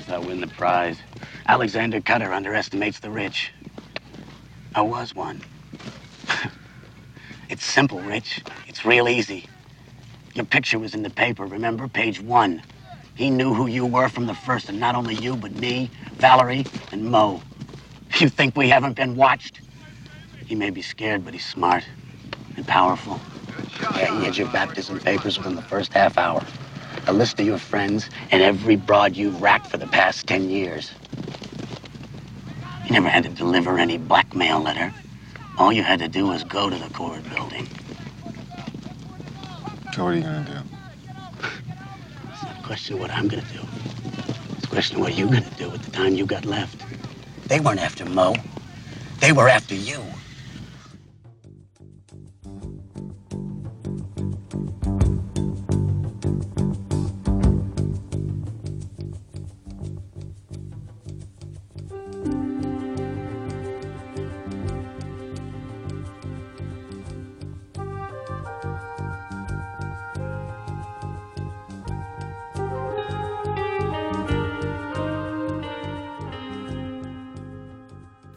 chances I'll win the prize. Alexander Cutter underestimates the rich. I was one. it's simple, Rich. It's real easy. Your picture was in the paper, remember? Page one. He knew who you were from the first, and not only you, but me, Valerie, and Mo. You think we haven't been watched? He may be scared, but he's smart and powerful. Yeah, he had your baptism papers within the first half hour. A list of your friends and every broad you've racked for the past 10 years. You never had to deliver any blackmail letter. All you had to do was go to the Court building. So what are you gonna do? It's not a question of what I'm gonna do. It's a question of what you're gonna do with the time you got left. They weren't after Mo. They were after you.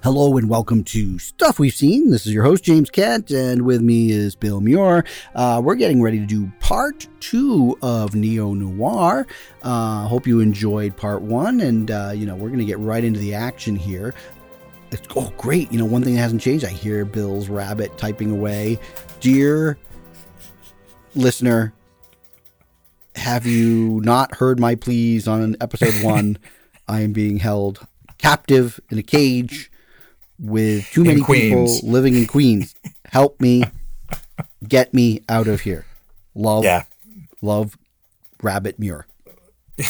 Hello and welcome to Stuff We've Seen. This is your host, James Kent, and with me is Bill Muir. Uh, we're getting ready to do part two of Neo Noir. Uh, hope you enjoyed part one, and, uh, you know, we're going to get right into the action here. It's, oh, great. You know, one thing that hasn't changed, I hear Bill's rabbit typing away. Dear listener, have you not heard my pleas on episode one? I am being held captive in a cage with too many people living in Queens. Help me, get me out of here. Love, Yeah. love, Rabbit Muir.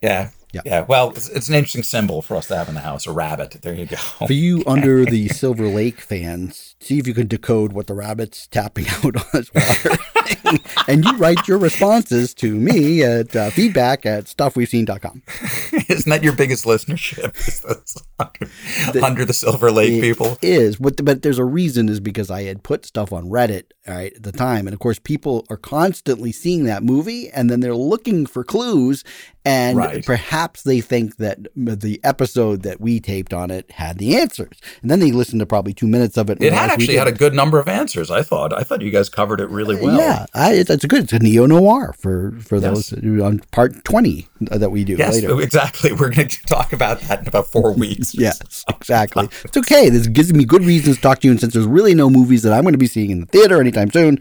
Yeah. Yeah. Yeah. Well, it's, it's an interesting symbol for us to have in the house a rabbit. There you go. For you under the Silver Lake fans, see if you can decode what the rabbit's tapping out on his water. and you write your responses to me at uh, feedback at stuffwe'veseen.com. Isn't that your biggest listenership? Is those under, under the Silver Lake It people? is, but but there's a reason is because I had put stuff on Reddit all right at the time, and of course people are constantly seeing that movie, and then they're looking for clues, and Right. perhaps they think that the episode that we taped on it had the answers, and then they listened to probably two minutes of it. and It had actually had a good number of answers. I thought. I thought you guys covered it really well. yeah, I, it's, good. It's a neo noir for for Yes. those on part twenty that we do Yes, later. exactly. We're going to talk about that in about four weeks. Yes, exactly. It's okay. This gives me good reasons to talk to you. And since there's really no movies that I'm going to be seeing in the theater anytime soon,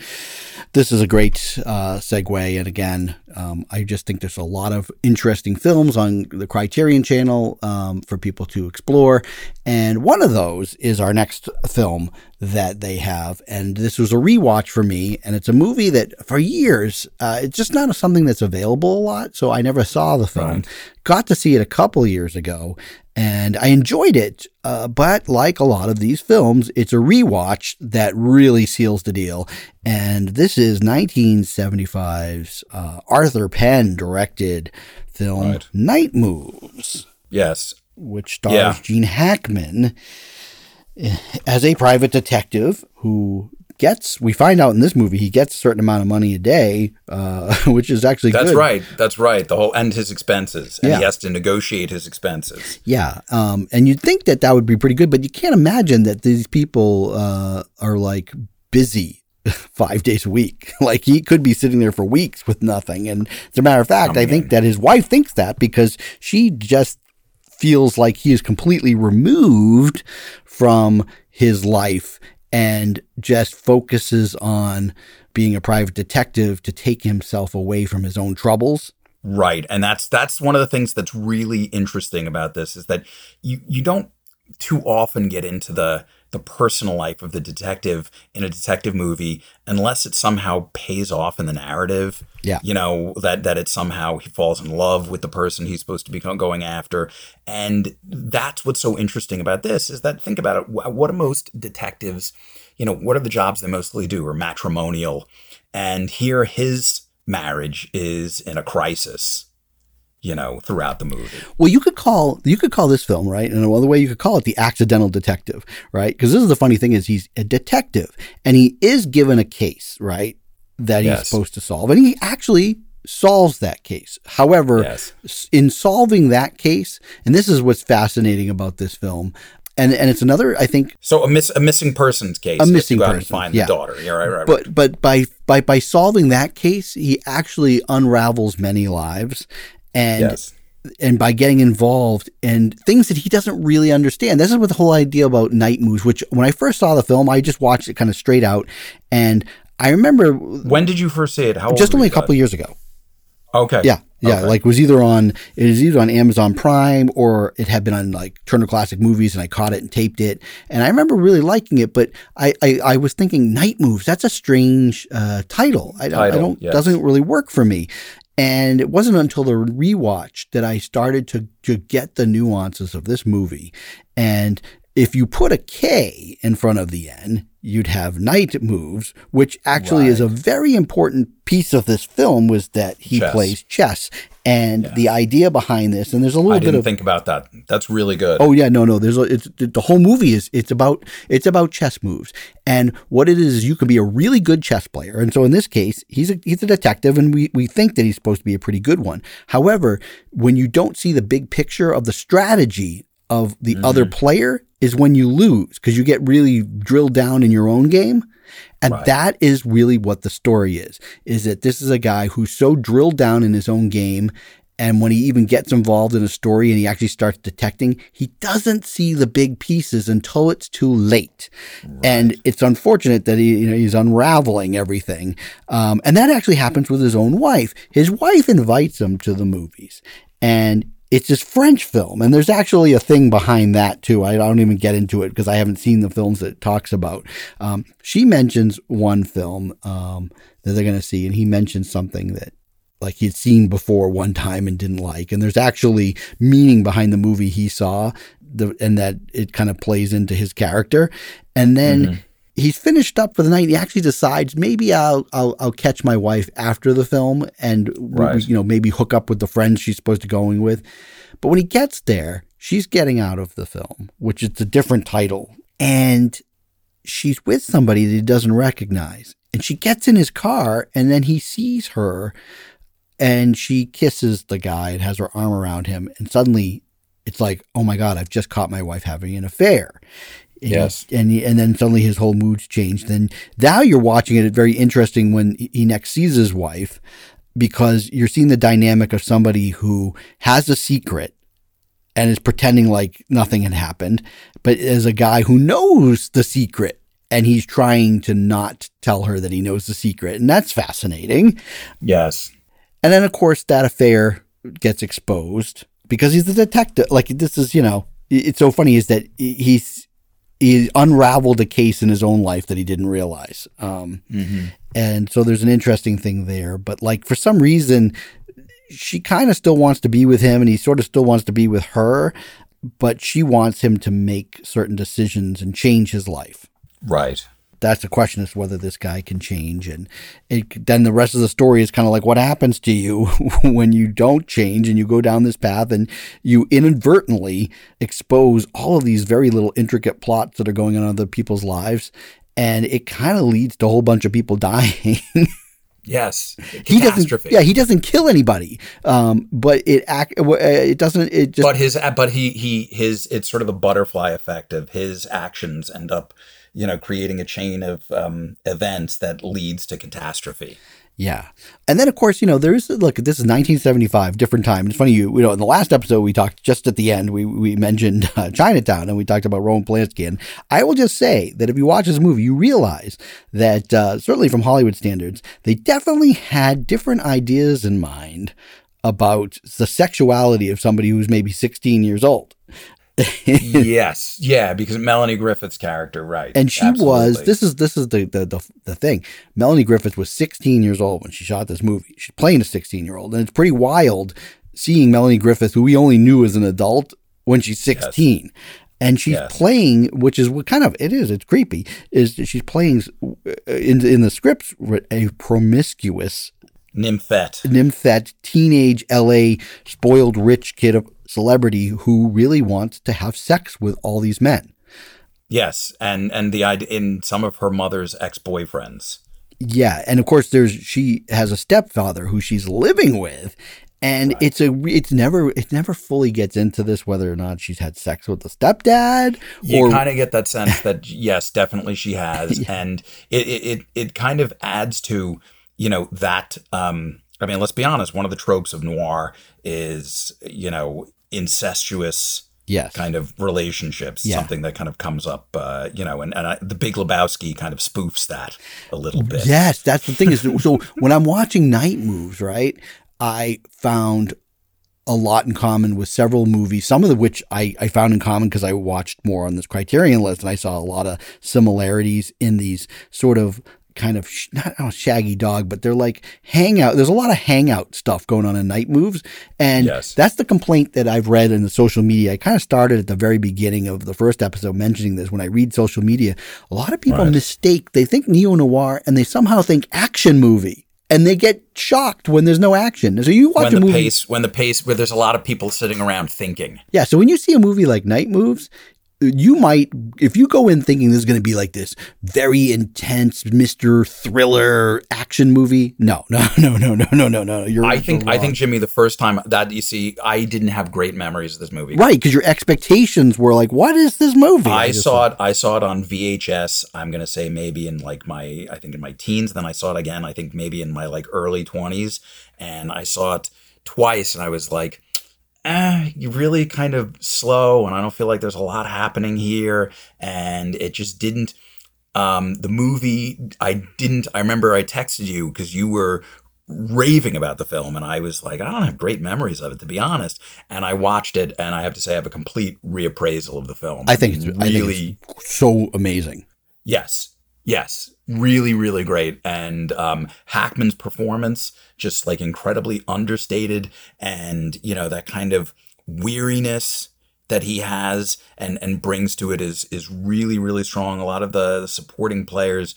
this is a great uh, segue. And again, um, I just think there's a lot of interesting films on the Criterion channel um, for people to explore. And one of those is our next film that they have. And this was a rewatch for me. And it's a movie that for years, uh, it's just not something that's available a lot. So I never saw the film. Right. Got to see it a couple years ago and I enjoyed it. Uh, but like a lot of these films, it's a rewatch that really seals the deal. And this is 1975's uh, Arthur Penn directed film Right. Night Moves, Yes. which stars Yeah. Gene Hackman as a private detective who gets, we find out in this movie, he gets a certain amount of money a day, uh, which is actually That's good. right. That's right. The whole and his expenses, and Yeah. he has to negotiate his expenses. Yeah, um, and you'd think that that would be pretty good, but you can't imagine that these people uh, are like busy five days a week. like he could be sitting there for weeks with nothing. And as a matter of fact, I think that his wife thinks that because she just feels like he is completely removed from his life and just focuses on being a private detective to take himself away from his own troubles. Right. And that's that's one of the things that's really interesting about this is that you you don't too often get into the the personal life of the detective in a detective movie unless it somehow pays off in the narrative. Yeah. You know, that that it somehow he falls in love with the person he's supposed to be going after. And that's what's so interesting about this is that think about it what do most detectives, you know, what are the jobs they mostly do are matrimonial. And here his marriage is in a crisis you know, throughout the movie. Well, you could call you could call this film right, and another way you could call it the accidental detective, right? Because this is the funny thing is he's a detective, and he is given a case, right, that he's Yes. supposed to solve, and he actually solves that case. However, Yes. in solving that case, and this is what's fascinating about this film, and and it's another I think So a miss a missing persons case. A missing go out and person, find yeah. the daughter. Yeah, right, right, right. but but by by by solving that case, he actually unravels many lives, and yes. and by getting involved in things that he doesn't really understand. This is what the whole idea about night moves. Which when I first saw the film, I just watched it kind of straight out, and I remember When did you first see it? How just only a couple years ago. Okay. Yeah, yeah. Okay. Like it was either on it was either on Amazon Prime or it had been on like Turner Classic Movies, and I caught it and taped it. And I remember really liking it, but I I, I was thinking Night Moves. That's a strange uh, title. I don't. I Title, don't. yes. Doesn't really work for me. And it wasn't until the rewatch that I started to to get the nuances of this movie. And if you put a K in front of the N, you'd have knight moves, which actually is a very important piece of this film was that he Chess. plays chess. And the idea behind this, and there's a little I bit didn't of think about that. That's really good. Oh yeah, no, no. There's a, it's the whole movie is it's about it's about chess moves, and what it is is you can be a really good chess player, and so in this case, he's a he's a detective, and we we think that he's supposed to be a pretty good one. However, when you don't see the big picture of the strategy of the other mm-hmm. player, is when you lose because you get really drilled down in your own game. And Right. that is really what the story is. Is that this is a guy who's so drilled down in his own game and when he even gets involved in a story and he actually starts detecting, he doesn't see the big pieces until it's too late. And it's unfortunate that he, you know, he's unraveling everything. Um, and that actually happens with his own wife. His wife invites him to the movies, and it's this French film. And there's actually a thing behind that too. I don't even get into it because I haven't seen the films that it talks about. Um, she mentions one film um, that they're going to see, and he mentions something that like he'd seen before one time and didn't like. And there's actually meaning behind the movie he saw, the, and that it kind of plays into his character. And then he's finished up for the night. He actually decides maybe I'll I'll, I'll catch my wife after the film and we- Right. you know maybe hook up with the friends she's supposed to going with. But when he gets there, she's getting out of the film, which is a different title, and she's with somebody that he doesn't recognize. And she gets in his car, and then he sees her, and she kisses the guy and has her arm around him. And suddenly, it's like, oh my god, I've just caught my wife having an affair. And- Yes. and and then suddenly his whole mood's changed. Then now you're watching it. Very interesting when he next sees his wife, because you're seeing the dynamic of somebody who has a secret and is pretending like nothing had happened, but is a guy who knows the secret and he's trying to not tell her that he knows the secret. And that's fascinating. Yes. And then, of course, that affair gets exposed because he's the detective. Like, this is, you know, it's so funny is that he's, he unraveled a case in his own life that he didn't realize. Um, and so there's an interesting thing there. But like, for some reason, she kind of still wants to be with him and he sort of still wants to be with her, but she wants him to make certain decisions and change his life Right. That's the question is whether this guy can change. And it, then the rest of the story is kind of like what happens to you when you don't change and you go down this path and you inadvertently expose all of these very little intricate plots that are going on in other people's lives. And it kind of leads to a whole bunch of people dying. Yes. he doesn't yeah he doesn't kill anybody. Um, but it act it doesn't it just but his but he he his it's sort of the butterfly effect of his actions end up you know creating a chain of um, events that leads to catastrophe Yeah. And then, of course, you know, there's, look, this is 1975, different time. It's funny, you, you know, in the last episode, we talked just at the end, we, we mentioned uh, Chinatown and we talked about Roman Polanski. And I will just say that if you watch this movie, you realize that, uh, certainly from Hollywood standards, they definitely had different ideas in mind about the sexuality of somebody who's maybe 16 years old. yes. Yeah because melanie griffith's character right. And she was this is this is the, the the the thing. Melanie griffith was 16 years old when she shot this movie. She's playing a 16 year old and it's pretty wild seeing melanie griffith who we only knew as an adult when she's 16 and she's Yes. playing which is what kind of it is it's creepy is she's playing uh, in in the scripts a promiscuous nymphette nymphet teenage LA spoiled rich kid of celebrity who really wants to have sex with all these men yes and and the idea in some of her mother's ex-boyfriends Yeah, and of course, there's she has a stepfather who she's living with, and right. it's a it's never it never fully gets into this whether or not she's had sex with the stepdad. You kind of get that sense that yes, definitely she has, yeah. and it it it kind of adds to you know that. um I mean, let's be honest. One of the tropes of noir is you know incestuous yes. kind of relationships. Yeah. Something that kind of comes up, uh, you know, and, and I, the Big Lebowski kind of spoofs that a little bit. Yes, that's the thing is so when I'm watching Night Moves, right, I found a lot in common with several movies, some of which I, I found in common because I watched more on this criterion list and I saw a lot of similarities in these sort of kind of sh- not oh, shaggy dog, but they're like hangout. There's a lot of hangout stuff going on in night moves, and yes. that's the complaint that I've read in the social media. I kind of started at the very beginning of the first episode mentioning this. When I read social media, a lot of people right. mistake. They think neo noir, and they somehow think action movie. And they get shocked when there's no action. So you watch when a movie pace, when the pace, where there's a lot of people sitting around thinking. Yeah. So when you see a movie like Night Moves, you might if you go in thinking this is going to be like this very intense Mr. Thriller action movie. No, no, no, no, no, no, no, no. You're I think I think Jimmy, the first time that you see, I didn't have great memories of this movie. Right, because your expectations were like, what is this movie? I, I saw it. I saw it on VHS. I'm going to say maybe in like my I think in my teens. Then I saw it again. I think maybe in my like early 20s, and I saw it twice, and I was like eh, really kind of slow, and I don't feel like there's a lot happening here, and it just didn't. Um, the movie, I didn't. I remember I texted you because you were raving about the film, and I was like, I don't have great memories of it, to be honest. And I watched it, and I have to say, I have a complete reappraisal of the film. I think it's really think it's so amazing. Yes, yes, really, really great. And um, Hackman's performance just like incredibly understated and you know that kind of weariness that he has and and brings to it is is really really strong a lot of the, supporting players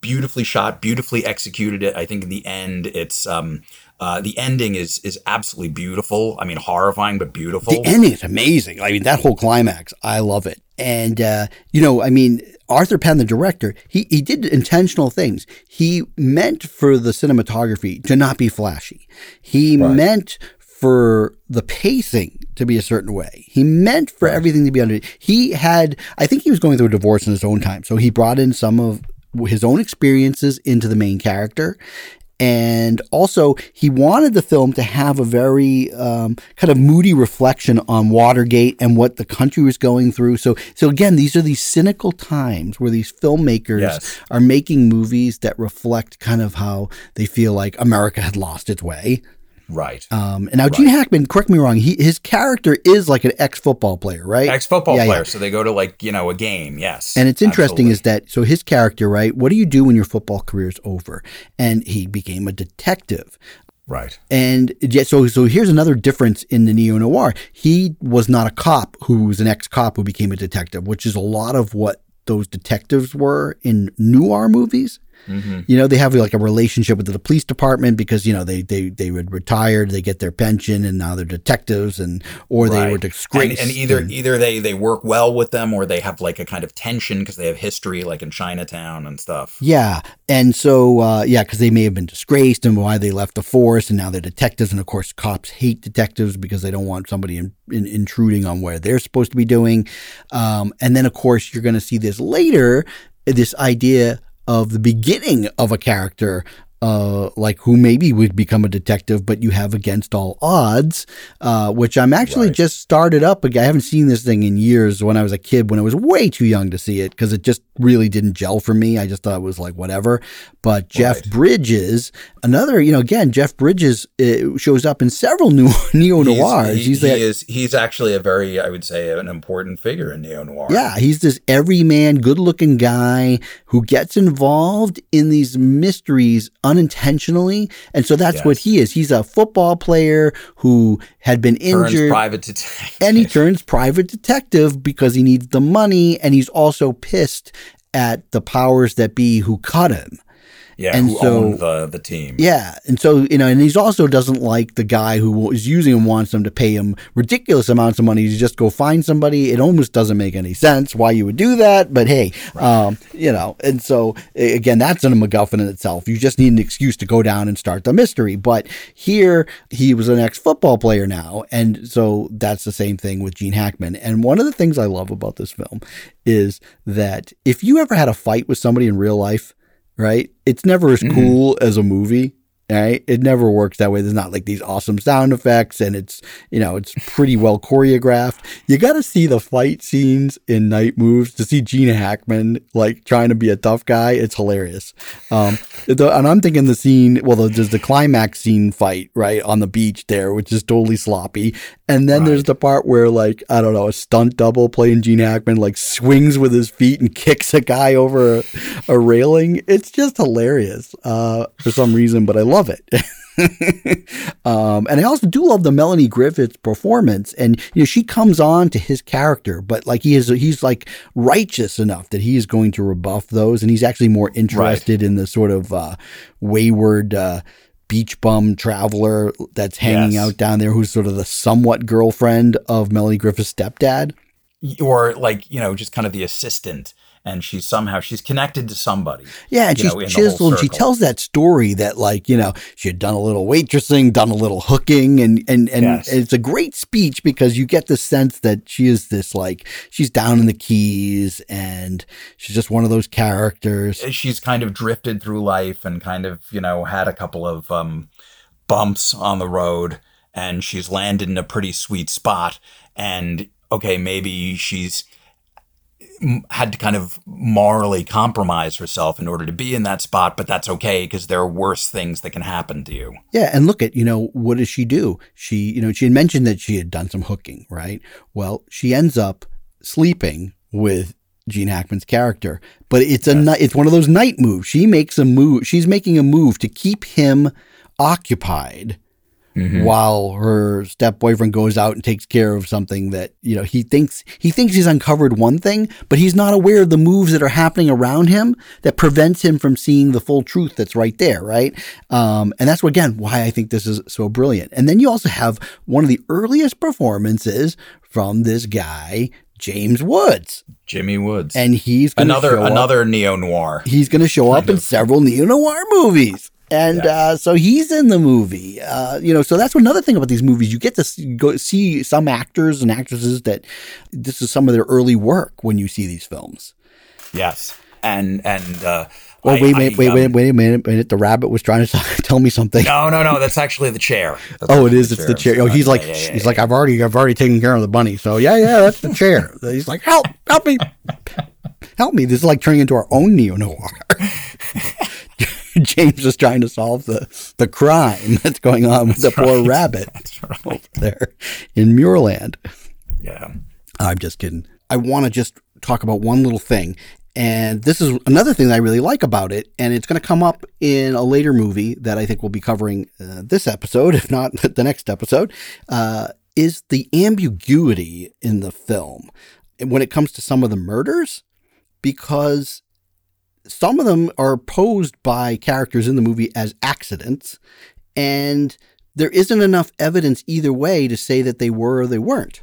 beautifully shot beautifully executed it i think in the end it's um uh, the ending is is absolutely beautiful. I mean, horrifying but beautiful. The ending is amazing. I mean, that whole climax, I love it. And uh, you know, I mean, Arthur Penn, the director, he, he did intentional things. He meant for the cinematography to not be flashy. He right. meant for the pacing to be a certain way. He meant for right. everything to be under. He had, I think he was going through a divorce in his own time. So he brought in some of his own experiences into the main character and also, he wanted the film to have a very um, kind of moody reflection on Watergate and what the country was going through. So, so again, these are these cynical times where these filmmakers yes. are making movies that reflect kind of how they feel like America had lost its way. Right. Um, and now right. Gene Hackman, correct me wrong, he, his character is like an ex football player, right? Ex football yeah, player. Yeah. So they go to like, you know, a game. Yes. And it's interesting absolutely. is that, so his character, right? What do you do when your football career is over? And he became a detective. Right. And so, so here's another difference in the neo noir. He was not a cop who was an ex cop who became a detective, which is a lot of what those detectives were in noir movies. Mm-hmm. You know, they have like a relationship with the police department because you know they they they would retired, they get their pension, and now they're detectives, and or right. they were disgraced. And, and either and, either they they work well with them, or they have like a kind of tension because they have history, like in Chinatown and stuff. Yeah, and so uh, yeah, because they may have been disgraced and why they left the force, and now they're detectives, and of course cops hate detectives because they don't want somebody in, in, intruding on where they're supposed to be doing. Um, and then of course you're going to see this later, this idea of the beginning of a character uh, like who maybe would become a detective, but you have against all odds, uh, which I'm actually right. just started up. I haven't seen this thing in years. When I was a kid, when I was way too young to see it, because it just really didn't gel for me. I just thought it was like whatever. But Jeff right. Bridges, another, you know, again, Jeff Bridges uh, shows up in several new neo noirs. He's, he's, he, he is he's actually a very, I would say, an important figure in neo noir. Yeah, he's this everyman, good looking guy who gets involved in these mysteries unintentionally. And so that's yes. what he is. He's a football player who had been injured. Turns private detective. And he turns private detective because he needs the money. And he's also pissed at the powers that be who cut him. Yeah, And who so- owned the the team. Yeah, and so you know, and he's also doesn't like the guy who is using him wants him to pay him ridiculous amounts of money to just go find somebody. It almost doesn't make any sense why you would do that, but hey, um, you know, and so again, that's in a MacGuffin in itself. You just need an excuse to go down and start the mystery. But here, he was an ex-football player now, and so that's the same thing with Gene Hackman. And one of the things I love about this film is that if you ever had a fight with somebody in real life right? It's never as Mhm. cool as a movie. Right? It never works that way. There's not like these awesome sound effects and it's, you know, it's pretty well choreographed. You got to see the fight scenes in Night Moves to see Gene Hackman like trying to be a tough guy. It's hilarious. Um, the, and I'm thinking the scene, well, the- there's the climax scene fight, right, on the beach there, which is totally sloppy. And then there's the part where, like, I don't know, a stunt double playing Gene Hackman, like, swings with his feet and kicks a guy over a, a railing. It's just hilarious uh, for some reason, but I love it. um, and I also do love the Melanie Griffiths performance, and you know she comes on to his character, but like he is, he's like righteous enough that he is going to rebuff those, and he's actually more interested in the sort of uh, wayward. Uh, Beach bum traveler that's hanging Yes. out down there, who's sort of the somewhat girlfriend of Melanie Griffith's stepdad. or like you know just kind of the assistant and she's somehow she's connected to somebody Yeah, and she's know, chiseled. She tells that story that like you know she had done a little waitressing, done a little hooking, and and and Yes. it's a great speech because you get the sense that she is this like she's down in the keys and she's just one of those characters. she's kind of drifted through life and kind of you know had a couple of um, bumps on the road and she's landed in a pretty sweet spot and okay maybe she's had to kind of morally compromise herself in order to be in that spot but that's okay because there are worse things that can happen to you Yeah, and look at you know what does she do? She you know she had mentioned that she had done some hooking, right? Well, she ends up sleeping with Gene Hackman's character, but it's a ni- it's one of those night moves. She makes a move. She's making a move to keep him occupied while her step boyfriend goes out and takes care of something that you know he thinks he thinks he's uncovered one thing, but he's not aware of the moves that are happening around him that prevents him from seeing the full truth that's right there, right? Um, and that's what, again why I think this is so brilliant. And then you also have one of the earliest performances from this guy James Woods, jimmy woods and he's another another neo-noir he's going to show up in several neo noir movies. And Yes. uh, so he's in the movie, uh, you know. So that's another thing about these movies. You get to see, go see some actors and actresses that this is some of their early work when you see these films. yes and and uh Oh I- wait, I, wait, wait, um, wait, wait a minute, minute. The rabbit was trying to tell me something. No, no, no. That's actually the chair. That's Oh, it is. is. It's the chair. Oh, he's like, yeah, yeah, he's yeah. like, I've already, I've already taken care of the bunny. So yeah, yeah, that's the chair. he's like, help, help me, help me. This is like turning into our own neo noir. James is trying to solve the the crime that's going on with the poor rabbit That's right. over there in Muirland. Yeah. I'm just kidding. I want to just talk about one little thing. And this is another thing that I really like about it. And it's going to come up in a later movie that I think we'll be covering uh, this episode, if not the next episode, uh, is the ambiguity in the film when it comes to some of the murders, because some of them are posed by characters in the movie as accidents. And there isn't enough evidence either way to say that they were or they weren't.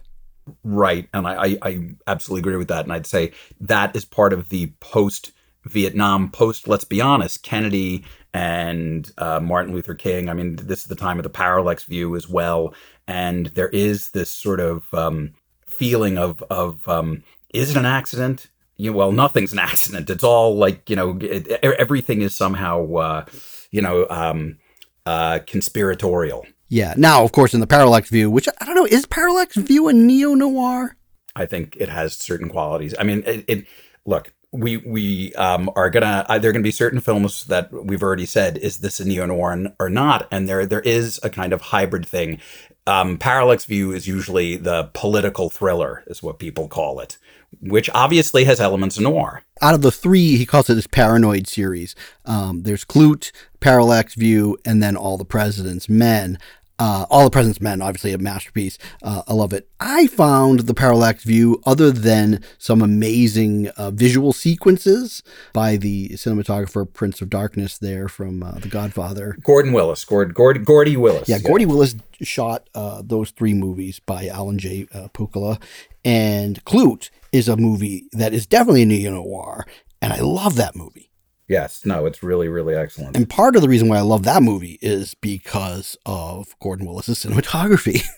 Right. And I, I, I absolutely agree with that. And I'd say that is part of the post Vietnam, post, let's be honest, Kennedy and uh, Martin Luther King. I mean, this is the time of the parallax view as well. And there is this sort of um, feeling of, of um, is it an accident? You know, well, nothing's an accident. It's all like, you know, it, everything is somehow, uh, you know, um, uh, conspiratorial. Yeah. Now, of course, in the parallax view, which I don't know, is parallax view a neo noir? I think it has certain qualities. I mean, it, it look, we we um, are gonna uh, there are gonna be certain films that we've already said is this a neo noir or not, and there there is a kind of hybrid thing. Um, Parallax View is usually the political thriller, is what people call it, which obviously has elements of noir. Out of the three, he calls it this paranoid series. Um, there's Klute, Parallax View, and then All the President's Men. Uh, All the President's Men, obviously a masterpiece. Uh, I love it. I found The Parallax View, other than some amazing uh, visual sequences by the cinematographer Prince of Darkness there from uh, The Godfather. Gordon Willis, Gord, Gord, Gordy Willis. Yeah, Gordy Willis shot uh, those three movies by Alan J. Uh, Pakula. And Klute is a movie that is definitely a neo noir. And I love that movie. Yes, no, it's really, really excellent. And part of the reason why I love that movie is because of Gordon Willis's cinematography.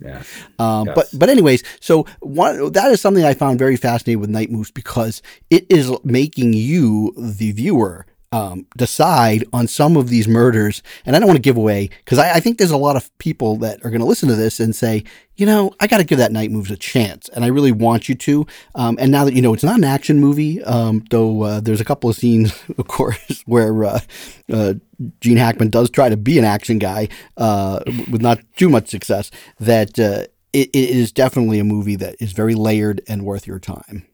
Yeah. Um, Yes. But but anyways, so one that is something I found very fascinating with Night Moves because it is making you, the viewer, um, decide on some of these murders. And I don't want to give away because I, I think there's a lot of people that are going to listen to this and say, you know, I got to give that Night Moves a chance, and I really want you to. Um, and now that you know it's not an action movie, um, though uh, there's a couple of scenes, of course, where uh, uh, Gene Hackman does try to be an action guy uh, with not too much success. That uh, it, it is definitely a movie that is very layered and worth your time.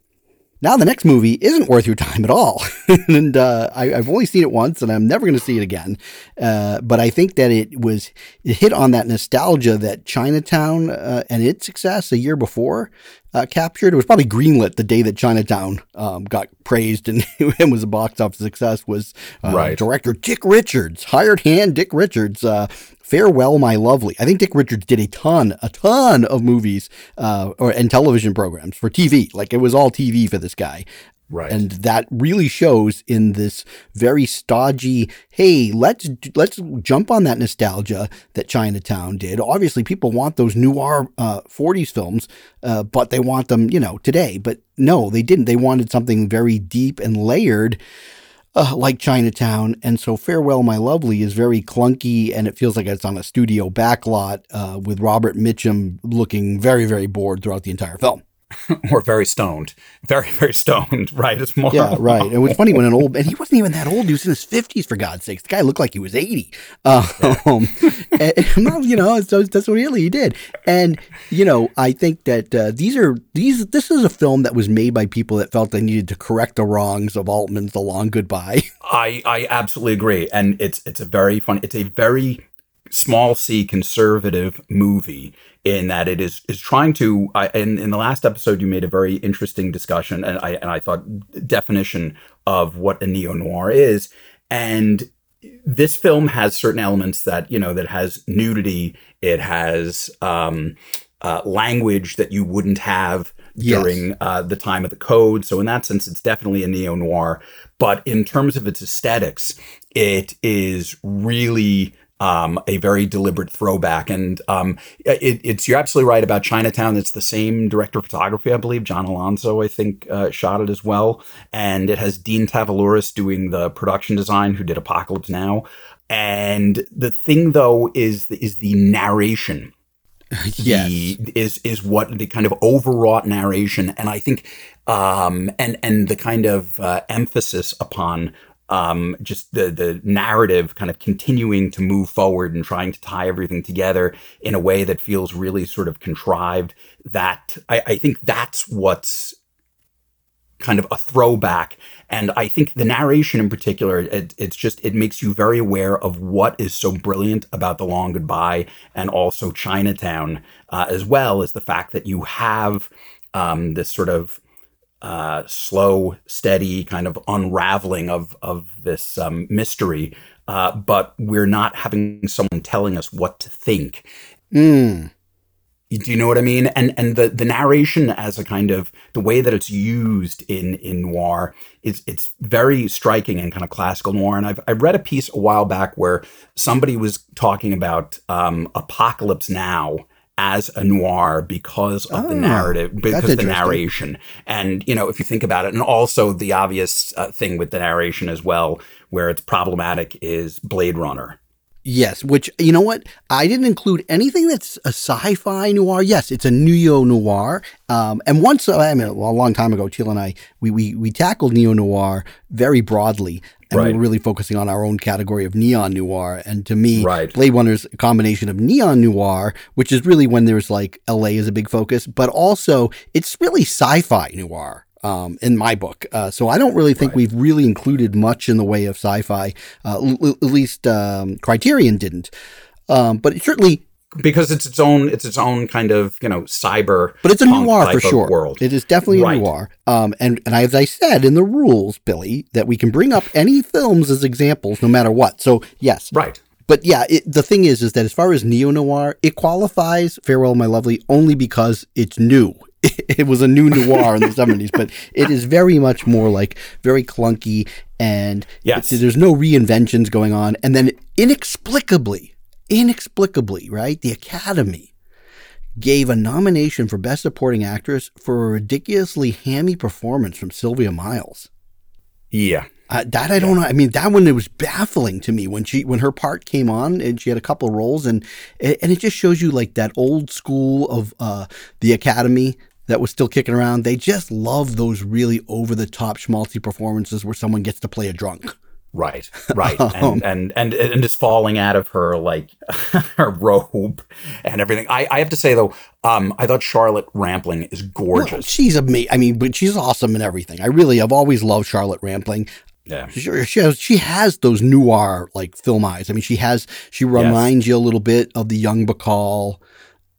Now the next movie isn't worth your time at all, and uh, I, I've only seen it once, and I'm never going to see it again. Uh, but I think that it was it hit on that nostalgia that Chinatown uh, and its success a year before uh, captured. It was probably greenlit the day that Chinatown um, got praised and, and was a box office success. Was uh, Right. director Dick Richards, hired hand Dick Richards. Farewell, My Lovely. I think Dick Richards did a ton, a ton of movies uh, or and television programs for TV. Like it was all TV for this guy. Right. And that really shows in this very stodgy. Hey, let's let's jump on that nostalgia that Chinatown did. Obviously, people want those noir uh, '40s films, uh, but they want them, you know, today. But no, they didn't. They wanted something very deep and layered, uh, like Chinatown. And so, Farewell, My Lovely is very clunky, and it feels like it's on a studio backlot uh, with Robert Mitchum looking very, very bored throughout the entire film. or very stoned. Very, very stoned, right? It's more. Yeah, right. And it was funny when an old, and he wasn't even that old. He was in his fifties, for God's sakes. The guy looked like he was eighty. Um, and, and, you know, so that's what really he did. And you know, I think that uh, these are these. This is a film that was made by people that felt they needed to correct the wrongs of Altman's The Long Goodbye. I, I absolutely agree. And it's it's a very fun it's a very small c conservative movie in that it is is trying to I in, in the last episode you made a very interesting discussion and I and I thought definition of what a neo noir is and this film has certain elements that you know that has nudity it has um uh, language that you wouldn't have Yes. during uh, the time of the code. So in that sense, it's definitely a neo noir. But in terms of its aesthetics, it is really um, a very deliberate throwback. And um, it, it's you're absolutely right about Chinatown. It's the same director of photography, I believe. John Alonzo, I think, uh, shot it as well. And it has Dean Tavoularis doing the production design, who did Apocalypse Now. And the thing, though, is is the narration the, is is what the kind of overwrought narration, and I think, um, and and the kind of uh, emphasis upon um, just the the narrative kind of continuing to move forward and trying to tie everything together in a way that feels really sort of contrived. That I, I think that's what's kind of a throwback and i think the narration in particular it, it's just it makes you very aware of what is so brilliant about the long goodbye and also chinatown uh, as well as the fact that you have um, this sort of uh, slow steady kind of unraveling of of this um, mystery uh, but we're not having someone telling us what to think Mm. do you know what I mean? And and the the narration as a kind of the way that it's used in in noir is it's very striking and kind of classical noir. And I've I read a piece a while back where somebody was talking about um, Apocalypse Now as a noir because of the Oh, narrative, because of the narration. And you know, if you think about it, and also the obvious uh, thing with the narration as well, where it's problematic, is Blade Runner. Yes, which you know what? I didn't include anything that's a sci-fi noir. Yes, it's a neo noir. Um, and once I mean, a long time ago, Teal and I we we we tackled neo noir very broadly, and Right. were really focusing on our own category of neon noir. And to me, Right. Blade Runner's combination of neon noir, which is really when there's like L.A. is a big focus, but also it's really sci-fi noir. Um, in my book, uh, so I don't really think Right. we've really included much in the way of sci-fi. Uh, l- l- at least um, Criterion didn't. Um, but it certainly because it's its own it's its own kind of you know cyber but it's a noir for sure. world. It is definitely Right. a noir um and and as i said in the rules billy that we can bring up any films as examples no matter what. So yes. Right. But yeah it, the thing is is that as far as neo-noir it qualifies farewell my lovely only because it's new. It was a new noir in the 70s but it is very much more like very clunky and Yes. there's no reinventions going on. And then inexplicably inexplicably right the academy gave a nomination for best supporting actress for a ridiculously hammy performance from sylvia miles yeah uh, that I don't know. I mean, that one it was baffling to me when she when her part came on and she had a couple of roles and and it just shows you like that old school of uh, the Academy that was still kicking around. They just love those really over the top schmaltzy performances where someone gets to play a drunk. Right, right, Um, and, and and and just falling out of her like her robe and everything. I, I have to say though, um, I thought Charlotte Rampling is Well, gorgeous. she's amazing. I mean, but she's awesome and everything. I really, I've always loved Charlotte Rampling. Yeah, She, she has she has those noir like film eyes. I mean, she has she reminds you a little bit of the young Bacall.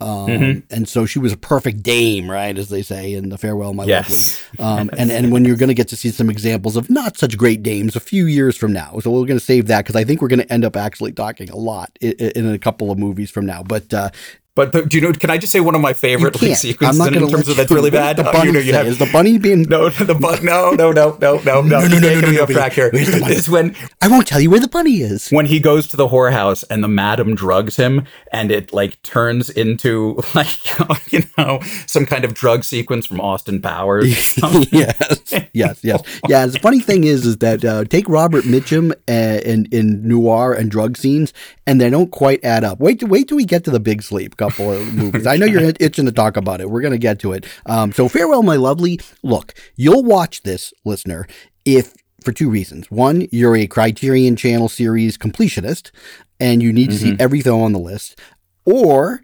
Um, Mhm. And so she was a perfect dame, right, as they say in the Farewell, My yes, Lovely. Um, and and when you're going to get to see some examples of not such great dames a few years from now, so we're going to save that because I think we're going to end up actually talking a lot in, in a couple of movies from now. But uh, but the, do you know? Can I just say one of my favorite like, sequences in terms of that's really bad? The Oh, you know, you have Is the bunny being? no, the but no, no, no, no, no, no, no, no, no, no, no, no, no. track here. Where's the bunny? When I won't tell you where the bunny is. when he goes to the whorehouse and the madam drugs him and it like turns into like you know some kind of drug sequence from Austin Powers. yes, yes, yes, yeah. The funny thing is, is that uh, take Robert Mitchum uh, in in noir and drug scenes, and they don't quite add up. Wait, wait till we get to the Big Sleep couple of movies. I know you're itching to talk about it. We're gonna get to it. Um, so farewell, my lovely. Look, you'll watch this, listener, if for two reasons. One, you're a Criterion Channel series completionist, and you need to see every film on the list, or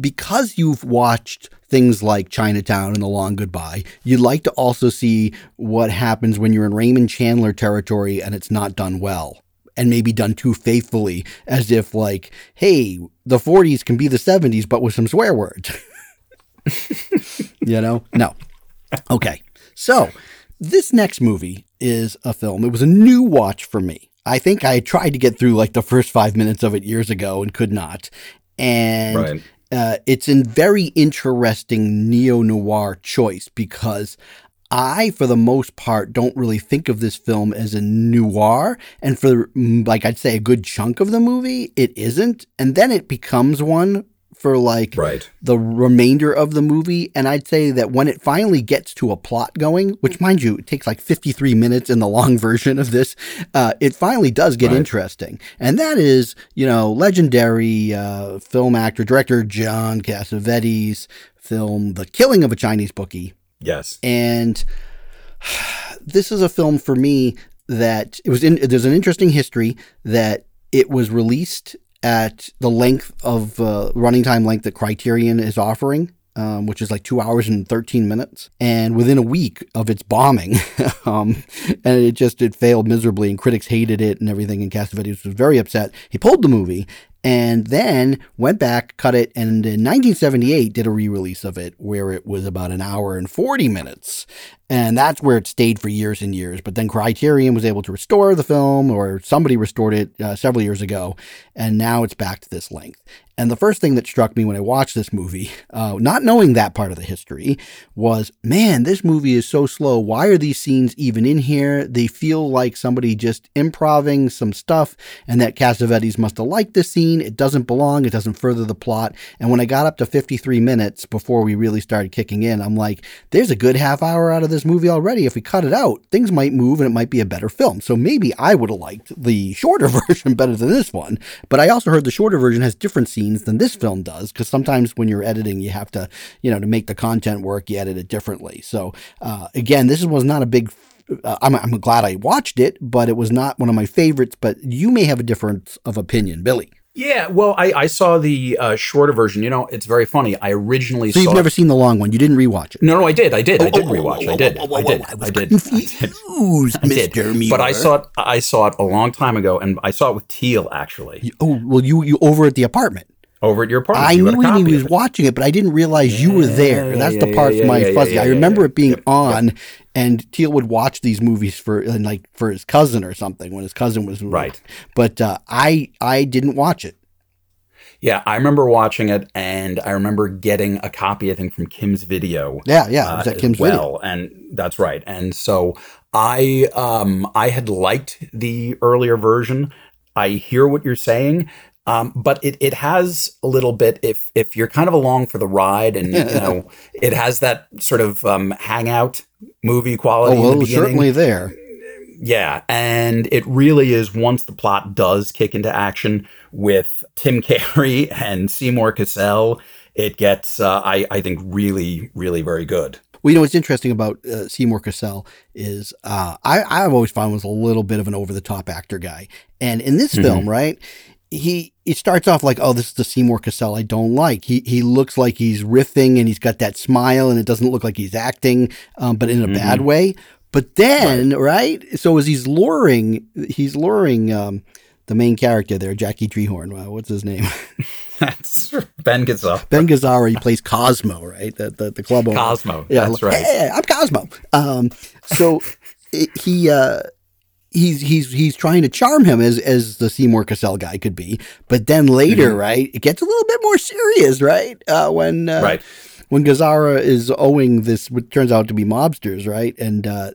because you've watched things like Chinatown and The Long Goodbye, you'd like to also see what happens when you're in Raymond Chandler territory and it's not done well. And maybe done too faithfully, as if, like, hey, the 40s can be the 70s, but with some swear words. you know? No. Okay. So, this next movie is a film. It was a new watch for me. I think I tried to get through like the first five minutes of it years ago and could not. And Right. uh, it's a very interesting neo noir choice because I, for the most part, don't really think of this film as a noir. And for, mm, like, I'd say a good chunk of the movie, it isn't. And then it becomes one for like Right. the remainder of the movie. And I'd say that when it finally gets to a plot going, which mind you, it takes like 53 minutes in the long version of this, uh, it finally does get Right. interesting. And that is, you know, legendary uh, film actor, director John Cassavetes' film, The Killing of a Chinese Bookie. Yes. And this is a film for me that it was in, there's an interesting history that it was released at the length of uh, running time length that Criterion is offering. Um, which is like two hours and 13 minutes. And within a week of its bombing, um, and it just, it failed miserably and critics hated it and everything. And Cassavetes was very upset. He pulled the movie and then went back, cut it, and in 1978 did a re-release of it where it was about an hour and 40 minutes. And that's where it stayed for years and years. But then Criterion was able to restore the film, or somebody restored it uh, several years ago, and now it's back to this length. And the first thing that struck me when I watched this movie, uh, not knowing that part of the history, was man, this movie is so slow. Why are these scenes even in here? They feel like somebody just improving some stuff, and that Cassavetes must have liked this scene. It doesn't belong, it doesn't further the plot. And when I got up to 53 minutes before we really started kicking in, I'm like, there's a good half hour out of this movie already. If we cut it out, things might move and it might be a better film. So maybe I would have liked the shorter version better than this one. But I also heard the shorter version has different scenes than this film does because sometimes when you're editing, you have to, you know, to make the content work, you edit it differently. So uh, again, this was not a big. Uh, I'm, I'm glad I watched it, but it was not one of my favorites. But you may have a difference of opinion, Billy. Yeah, well, I, I saw the uh, shorter version. You know, it's very funny. I originally So saw you've never seen the long one. You didn't rewatch it. No, no, I did. I did. I did oh, rewatch. oh, I did. oh, oh, I did. oh, I I was did. confused, I did. Mr. Muir. But I saw it. I saw it a long time ago, and I saw it with Teal actually Oh well, you you over at the apartment. Over at your apartment. I You knew when he was it. watching it, but I didn't realize you were there. Yeah, That's yeah, the part yeah, my yeah, fuzzy. yeah, I remember yeah. it being Yep, on, and Teal would watch these movies for and like for his cousin or something when his cousin was Right. But uh, I I didn't watch it. Yeah, I remember watching it, and I remember getting a copy. I think from Kim's Video. Yeah, yeah, it was uh, at as Kim's well, and that's right. And so I um I had liked the earlier version. I hear what you're saying. Um, but it, it has a little bit if if you're kind of along for the ride and you know it has that sort of um, hangout movie quality Oh in well, the it was beginning. certainly there. Yeah, and it really is once the plot does kick into action with Tim Carey and Seymour Cassel, it gets uh, I I think really really very good. Well, you know what's interesting about uh, Seymour Cassel is uh, I I've always found was a little bit of an over the top actor guy, and in this Mhm. film, right, he he starts off like, oh, this is the Seymour Cassel I don't like. He he looks like he's riffing and he's got that smile, and it doesn't look like he's acting, um, but in a bad way. But then, right? So as he's luring, he's luring um, the main character there, Jackie Treehorn. Wow, what's his name? That's Ben Gazzara. ben Gazzara. He plays Cosmo, right? The the, the club owner. Cosmo. Yeah, that's like, right. Hey, I'm Cosmo. Um, so i- he uh, he's he's he's trying to charm him as as the Seymour Cassel guy could be, but then later, Mhm. right, it gets a little bit more serious, right? Uh, when uh, Right. when Gazzara is owing this, what turns out to be mobsters, right, and. Uh,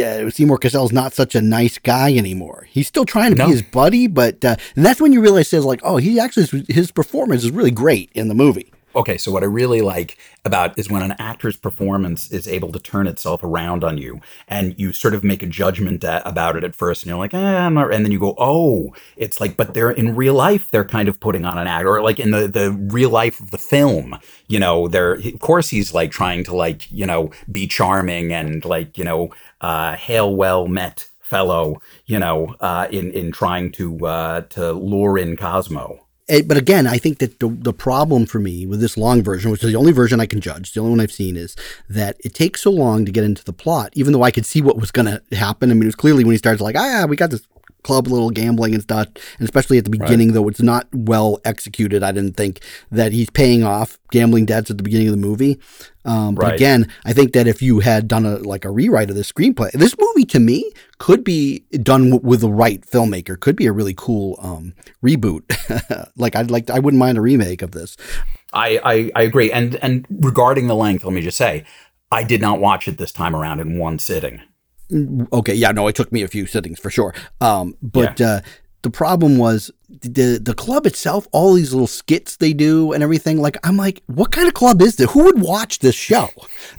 uh, Seymour Cassel's not such a nice guy anymore. He's still trying to No. be his buddy, but uh, and that's when you realize, says like, oh, he actually his performance is really great in the movie. Okay, so what I really like about is when an actor's performance is able to turn itself around on you, and you sort of make a judgment about it at first, and you're like, eh, I'm not, and then you go, oh, it's like, but they're in real life, they're kind of putting on an act, or like in the the real life of the film, you know, they're of course he's like trying to like you know be charming and like you know uh, hail well met fellow, you know, uh, in in trying to uh, to lure in Cosmo. Eh, but again, I think that the, the problem for me with this long version, which is the only version I can judge, the only one I've seen, is that it takes so long to get into the plot, even though I could see what was going to happen. I mean, it was clearly when he starts like, ah, we got this club, little gambling and stuff, and especially at the beginning, though it's not well executed. I didn't think that he's paying off gambling debts at the beginning of the movie. Um, but Right. again, I think that if you had done a like a rewrite of the screenplay, this movie to me could be done w- with the right filmmaker. Could be a really cool um, reboot. like I'd like, I wouldn't mind a remake of this. I, I I agree. And and regarding the length, let me just say, I did not watch it this time around in one sitting. Okay, yeah, no, it took me a few sittings for sure. Um, but uh, the problem was the the club itself, all these little skits they do and everything. Like, I'm like, what kind of club is this? Who would watch this show?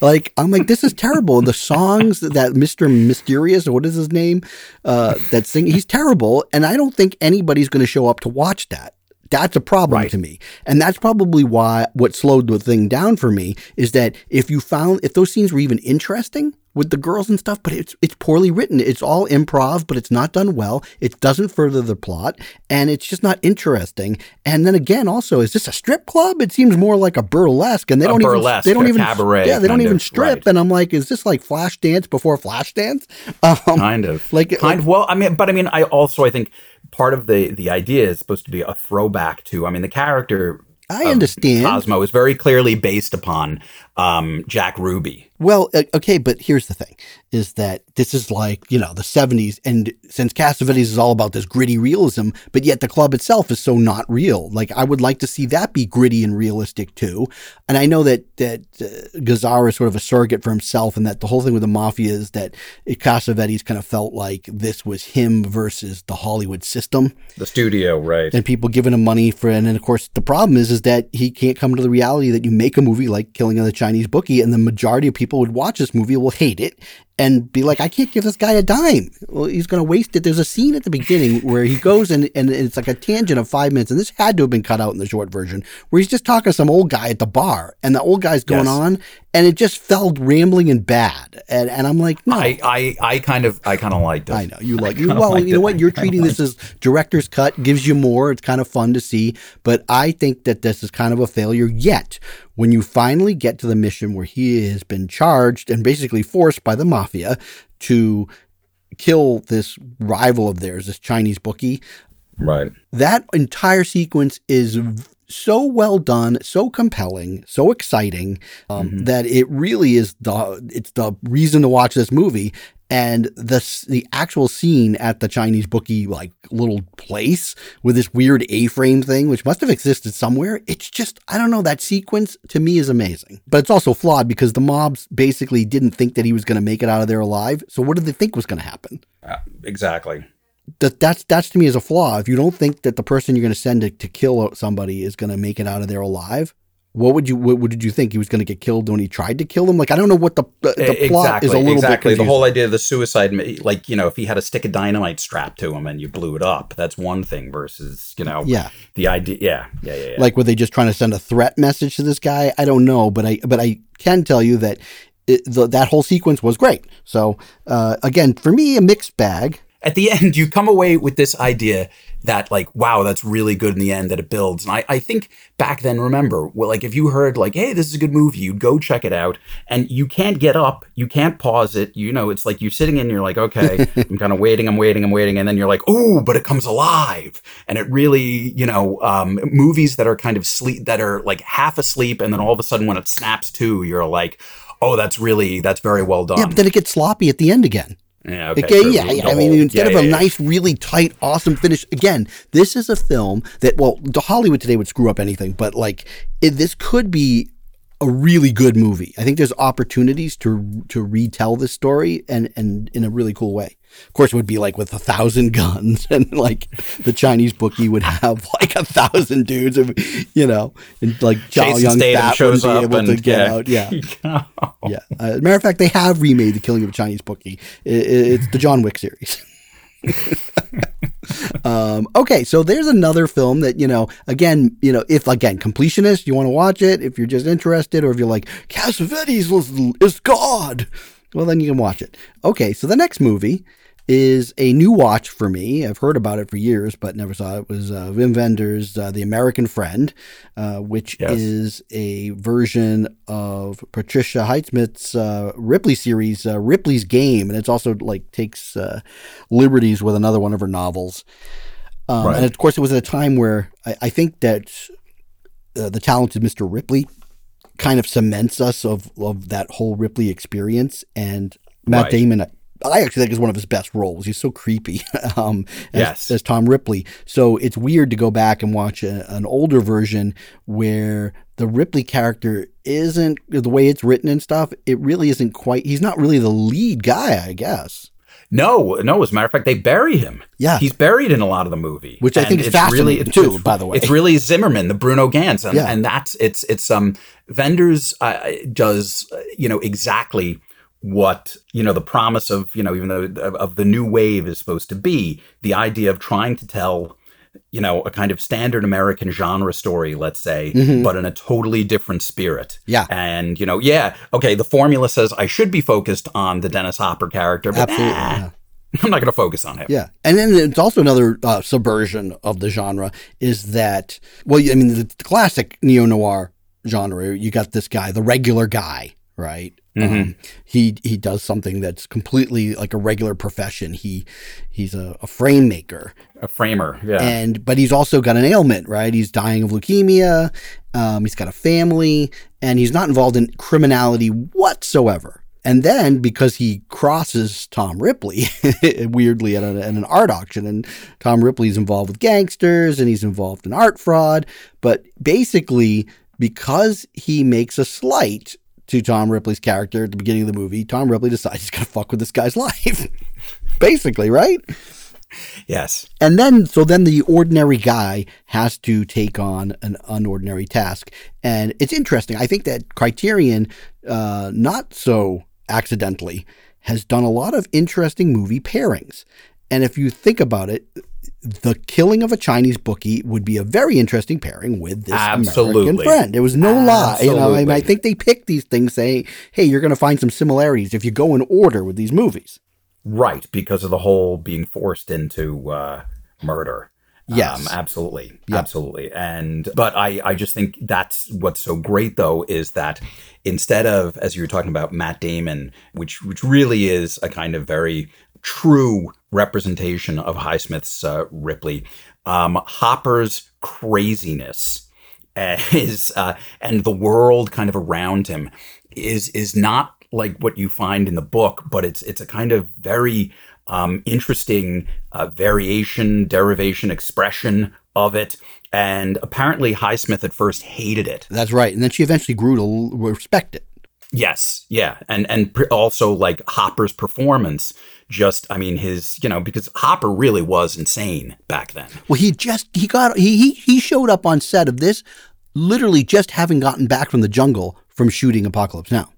Like, I'm like, this is terrible. And the songs that Mr. Mysterious or what is his name, uh, that sing, he's terrible. And I don't think anybody's going to show up to watch that. That's a problem Right. to me. And that's probably why what slowed the thing down for me is that if you found if those scenes were even interesting with the girls and stuff, but it's it's poorly written. It's all improv, but it's not done well. It doesn't further the plot, and it's just not interesting. And then again, also, is this a strip club? It seems more like a burlesque, and they A don't burlesque, even they don't even cabaret yeah they don't even of, strip. right. And I'm like, is this like flash dance before flash dance? Um, Kind of. like kind of, well, I mean, but I mean, I also I think part of the the idea is supposed to be a throwback to. I mean, the character I understand. Cosmo is very clearly based upon um, Jack Ruby. Well, uh, okay, but here's the thing: is that this is like you know the '70s, and since Cassavetes is all about this gritty realism, but yet the club itself is so not real. Like I would like to see that be gritty and realistic too. And I know that that uh, Gazzara is sort of a surrogate for himself, and that the whole thing with the mafia is that Cassavetes kind of felt like this was him versus the Hollywood system The studio, right? and people giving him money for and then of course the problem is is that he can't come to the reality that you make a movie like killing of the chinese bookie and the majority of people would watch this movie will hate it and be like, I can't give this guy a dime. Well, he's going to waste it. There's a scene at the beginning where he goes and, and it's like a tangent of five minutes. And this had to have been cut out in the short version where he's just talking to some old guy at the bar and the old guy's going Yes. on and it just felt rambling and bad. And, and I'm like, no. I, I, I kind of, I kind of liked it. I know you like you. Well, you know it. what? You're treating this as director's cut, gives you more. It's kind of fun to see, but I think that this is kind of a failure. Yet, when you finally get to the mission where he has been charged and basically forced by the mafia to kill this rival of theirs, this Chinese bookie, Right. that entire sequence is so well done, so compelling, so exciting um, Mm-hmm. that it really is the it's the reason to watch this movie. And the the actual scene at the Chinese bookie like little place with this weird A-frame thing, which must have existed somewhere. It's just I don't know that sequence to me is amazing, but it's also flawed because the mobs basically didn't think that he was going to make it out of there alive. So what did they think was going to happen? Uh, exactly. That that's that's to me is a flaw. If you don't think that the person you're going to send to, to kill somebody is going to make it out of there alive, what would you what, what did you think he was going to get killed when he tried to kill him? Like I don't know what the the, the plot is a little exactly. bit the whole idea of the suicide, like you know, if he had a stick of dynamite strapped to him and you blew it up, that's one thing. Versus, you know, yeah, the idea. Yeah, yeah, yeah. yeah. like were they just trying to send a threat message to this guy? I don't know, but I but I can tell you that it, the, that whole sequence was great. So uh, again, for me, a mixed bag. At the end, you come away with this idea that, like, wow, that's really good in the end that it builds. And I, I think back then, remember, well, like, if you heard, like, hey, this is a good movie, you'd go check it out and you can't get up, you can't pause it. You know, it's like you're sitting in, you're like, okay, I'm kind of waiting, I'm waiting, I'm waiting. And then you're like, oh, but it comes alive. And it really, you know, um, movies that are kind of sleep, that are like half asleep. And then all of a sudden, when it snaps to, you're like, oh, that's really, that's very well done. Yeah, but then it gets sloppy at the end again. Yeah, okay. Okay, sure. yeah, yeah. I mean, instead yeah, of a yeah, yeah. nice, really tight, awesome finish, again, this is a film that, well, the Hollywood today would screw up anything, but like, it, this could be a really good movie. I think there's opportunities to to retell this story and and in a really cool way. Of course, it would be like with a thousand guns, and like the Chinese bookie would have like a thousand dudes, of, you know, and like Chow Statham Fat shows wouldn't be up able to get yeah. out. Yeah, yeah. Uh, as a matter of fact, they have remade the Killing of a Chinese Bookie. I- I- it's the John Wick series. um, okay, so there's another film that you know. Again, you know, if again completionist, you want to watch it. If you're just interested, or if you're like Cassavetes is God, well then you can watch it. Okay, so the next movie is a new watch for me. I've heard about it for years, but never saw it. It was uh, Wim Wenders' uh, The American Friend, uh, which Yes. is a version of Patricia Highsmith's uh, Ripley series, uh, Ripley's Game, and it's also like takes uh, liberties with another one of her novels. Um, Right. And of course, it was at a time where I, I think that uh, the talented Mr. Ripley kind of cements us of of that whole Ripley experience. And Matt Right. Damon, I actually think is one of his best roles. He's so creepy um, as, Yes. as Tom Ripley. So it's weird to go back and watch a, an older version where the Ripley character isn't the way it's written and stuff. It really isn't quite. He's not really the lead guy, I guess. No, no. As a matter of fact, they bury him. Yeah. he's buried in a lot of the movie, Which I think is fascinating, it's- too, it's- by the way. it's really Zimmerman, the Bruno Ganz, and, Yeah. and that's it's it's um Wenders uh, does uh, you know exactly what you know the promise of you know even though of, the new wave is supposed to be the idea of trying to tell you know a kind of standard american genre story let's say Mhm. but in a totally different spirit Yeah. and you know yeah okay the formula says i should be focused on the dennis hopper character but Absolutely. yeah. i'm not going to focus on him Yeah, and then it's also another uh, subversion of the genre is that well, I mean, the, the classic neo noir genre. You got this guy, the regular guy, right? Mhm. Um, he he does something that's completely like a regular profession. He he's a, a frame maker, a framer yeah and but he's also got an ailment, right? He's dying of leukemia. Um, he's got a family, and he's not involved in criminality whatsoever. And then because he crosses Tom Ripley weirdly at, a, at an art auction, and Tom Ripley's involved with gangsters and he's involved in art fraud, but basically because he makes a slight to Tom Ripley's character at the beginning of the movie, Tom Ripley decides he's gonna fuck with this guy's life. basically, right? yes And then, so then the ordinary guy has to take on an unordinary task. And it's interesting. I think that Criterion, uh, not so accidentally, has done a lot of interesting movie pairings. And if you think about it, the killing of a Chinese bookie would be a very interesting pairing with this Absolutely. American friend. There was no lie. You know, I, mean, I think they picked these things saying, hey, you're going to find some similarities if you go in order with these movies. Right, because of the whole being forced into uh, murder. Yes. Um, absolutely. Yeah. Absolutely. And, but I, I just think that's what's so great though is that instead of, as you were talking about Matt Damon, which, which really is a kind of very true representation of Highsmith's uh, Ripley, um, Hopper's craziness is, uh, and the world kind of around him is, is not like what you find in the book, but it's, it's a kind of very, um, interesting uh, variation, derivation, expression of it. And apparently, Highsmith at first hated it. That's right. And then she eventually grew to respect it. Yes, yeah, and and pr- also like Hopper's performance. Just, I mean, his, you know, because Hopper really was insane back then. Well, he just he got he he he showed up on set of this, literally just having gotten back from the jungle from shooting Apocalypse Now.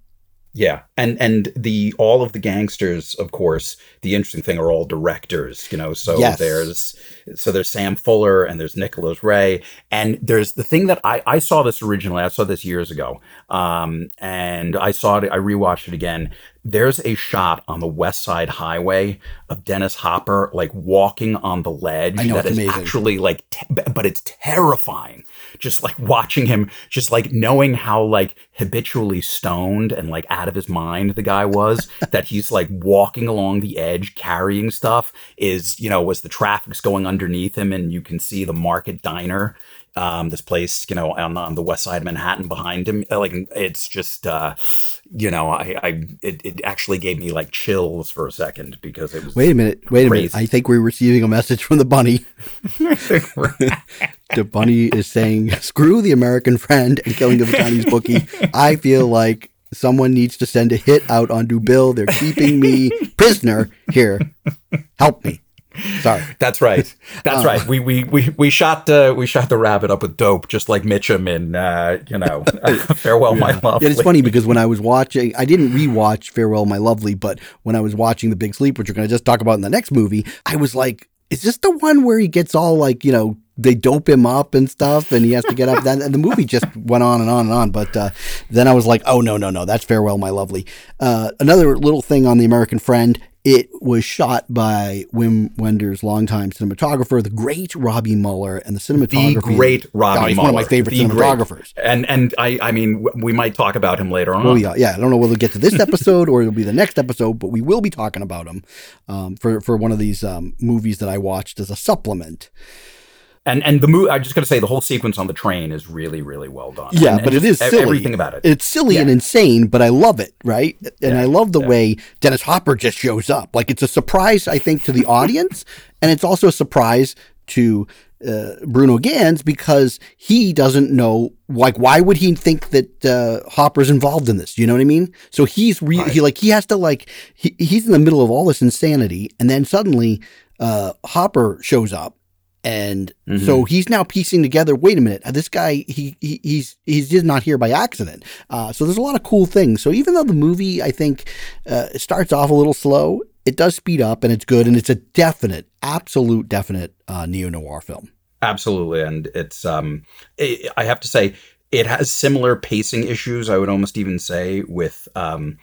Yeah, and and the all of the gangsters, of course, the interesting thing are all directors, you know. So Yes. there's so there's Sam Fuller and there's Nicholas Ray, and there's the thing that I I saw this originally. I saw this years ago, um, and I saw it. I rewatched it again. There's a shot on the West Side Highway of Dennis Hopper like walking on the ledge I know, that it's is amazing. actually like, te- but it's terrifying. Just like watching him, just like knowing how like habitually stoned and like out of his mind the guy was, that he's like walking along the edge carrying stuff is, you know, as the traffic's going underneath him and you can see the market diner. Um, this place, you know, on, on the west side of Manhattan behind him, like it's just, uh, you know, I, I, it, it actually gave me like chills for a second because it was Wait a minute. Wait a minute. I think we're receiving a message from the bunny. the bunny is saying, "Screw the American friend and killing of a Chinese bookie." I feel like someone needs to send a hit out onto Bill. They're keeping me prisoner here. Help me. Sorry. That's right. That's Uh. right. We we we we shot uh, we shot the rabbit up with dope, just like Mitchum in uh, you know Farewell My Lovely. Yeah, it's funny because when I was watching, I didn't rewatch Farewell My Lovely, but when I was watching The Big Sleep, which we're going to just talk about in the next movie, I was like, is this the one where he gets all like, you know, they dope him up and stuff and he has to get up? Then and the movie just went on and on and on. But uh, then I was like, oh, no, no, no, that's Farewell My Lovely. Uh, another little thing on The American Friend. It was shot by Wim Wenders' longtime cinematographer, the great Robbie Muller, and the cinematographer. the great Robbie God, he's Muller, one of my favorite the great. cinematographers. And and I I mean we might talk about him later on. Oh yeah, yeah. I don't know whether we'll get to this episode or it'll be the next episode, but we will be talking about him um, for for one of these um, movies that I watched as a supplement. And and the movie I just got to say the whole sequence on the train is really really well done. Yeah, And- but and it is silly. everything about it. It's silly and insane, but I love it, right? And Yeah, I love the yeah. way Dennis Hopper just shows up. Like it's a surprise, I think, to the audience, and it's also a surprise to uh, Bruno Ganz because he doesn't know. Like, why would he think that uh, Hopper's involved in this? You know what I mean? So he's re- Right. he like he has to like he, he's in the middle of all this insanity, and then suddenly uh, Hopper shows up. And Mm-hmm. so he's now piecing together. Wait a minute, this guy he, he he's he's just not here by accident. Uh, so there's a lot of cool things. So even though the movie I think uh, starts off a little slow, it does speed up and it's good and it's a definite, absolute, definite uh, neo noir film. Absolutely, and it's um, i I have to say it has similar pacing issues. I would almost even say with um,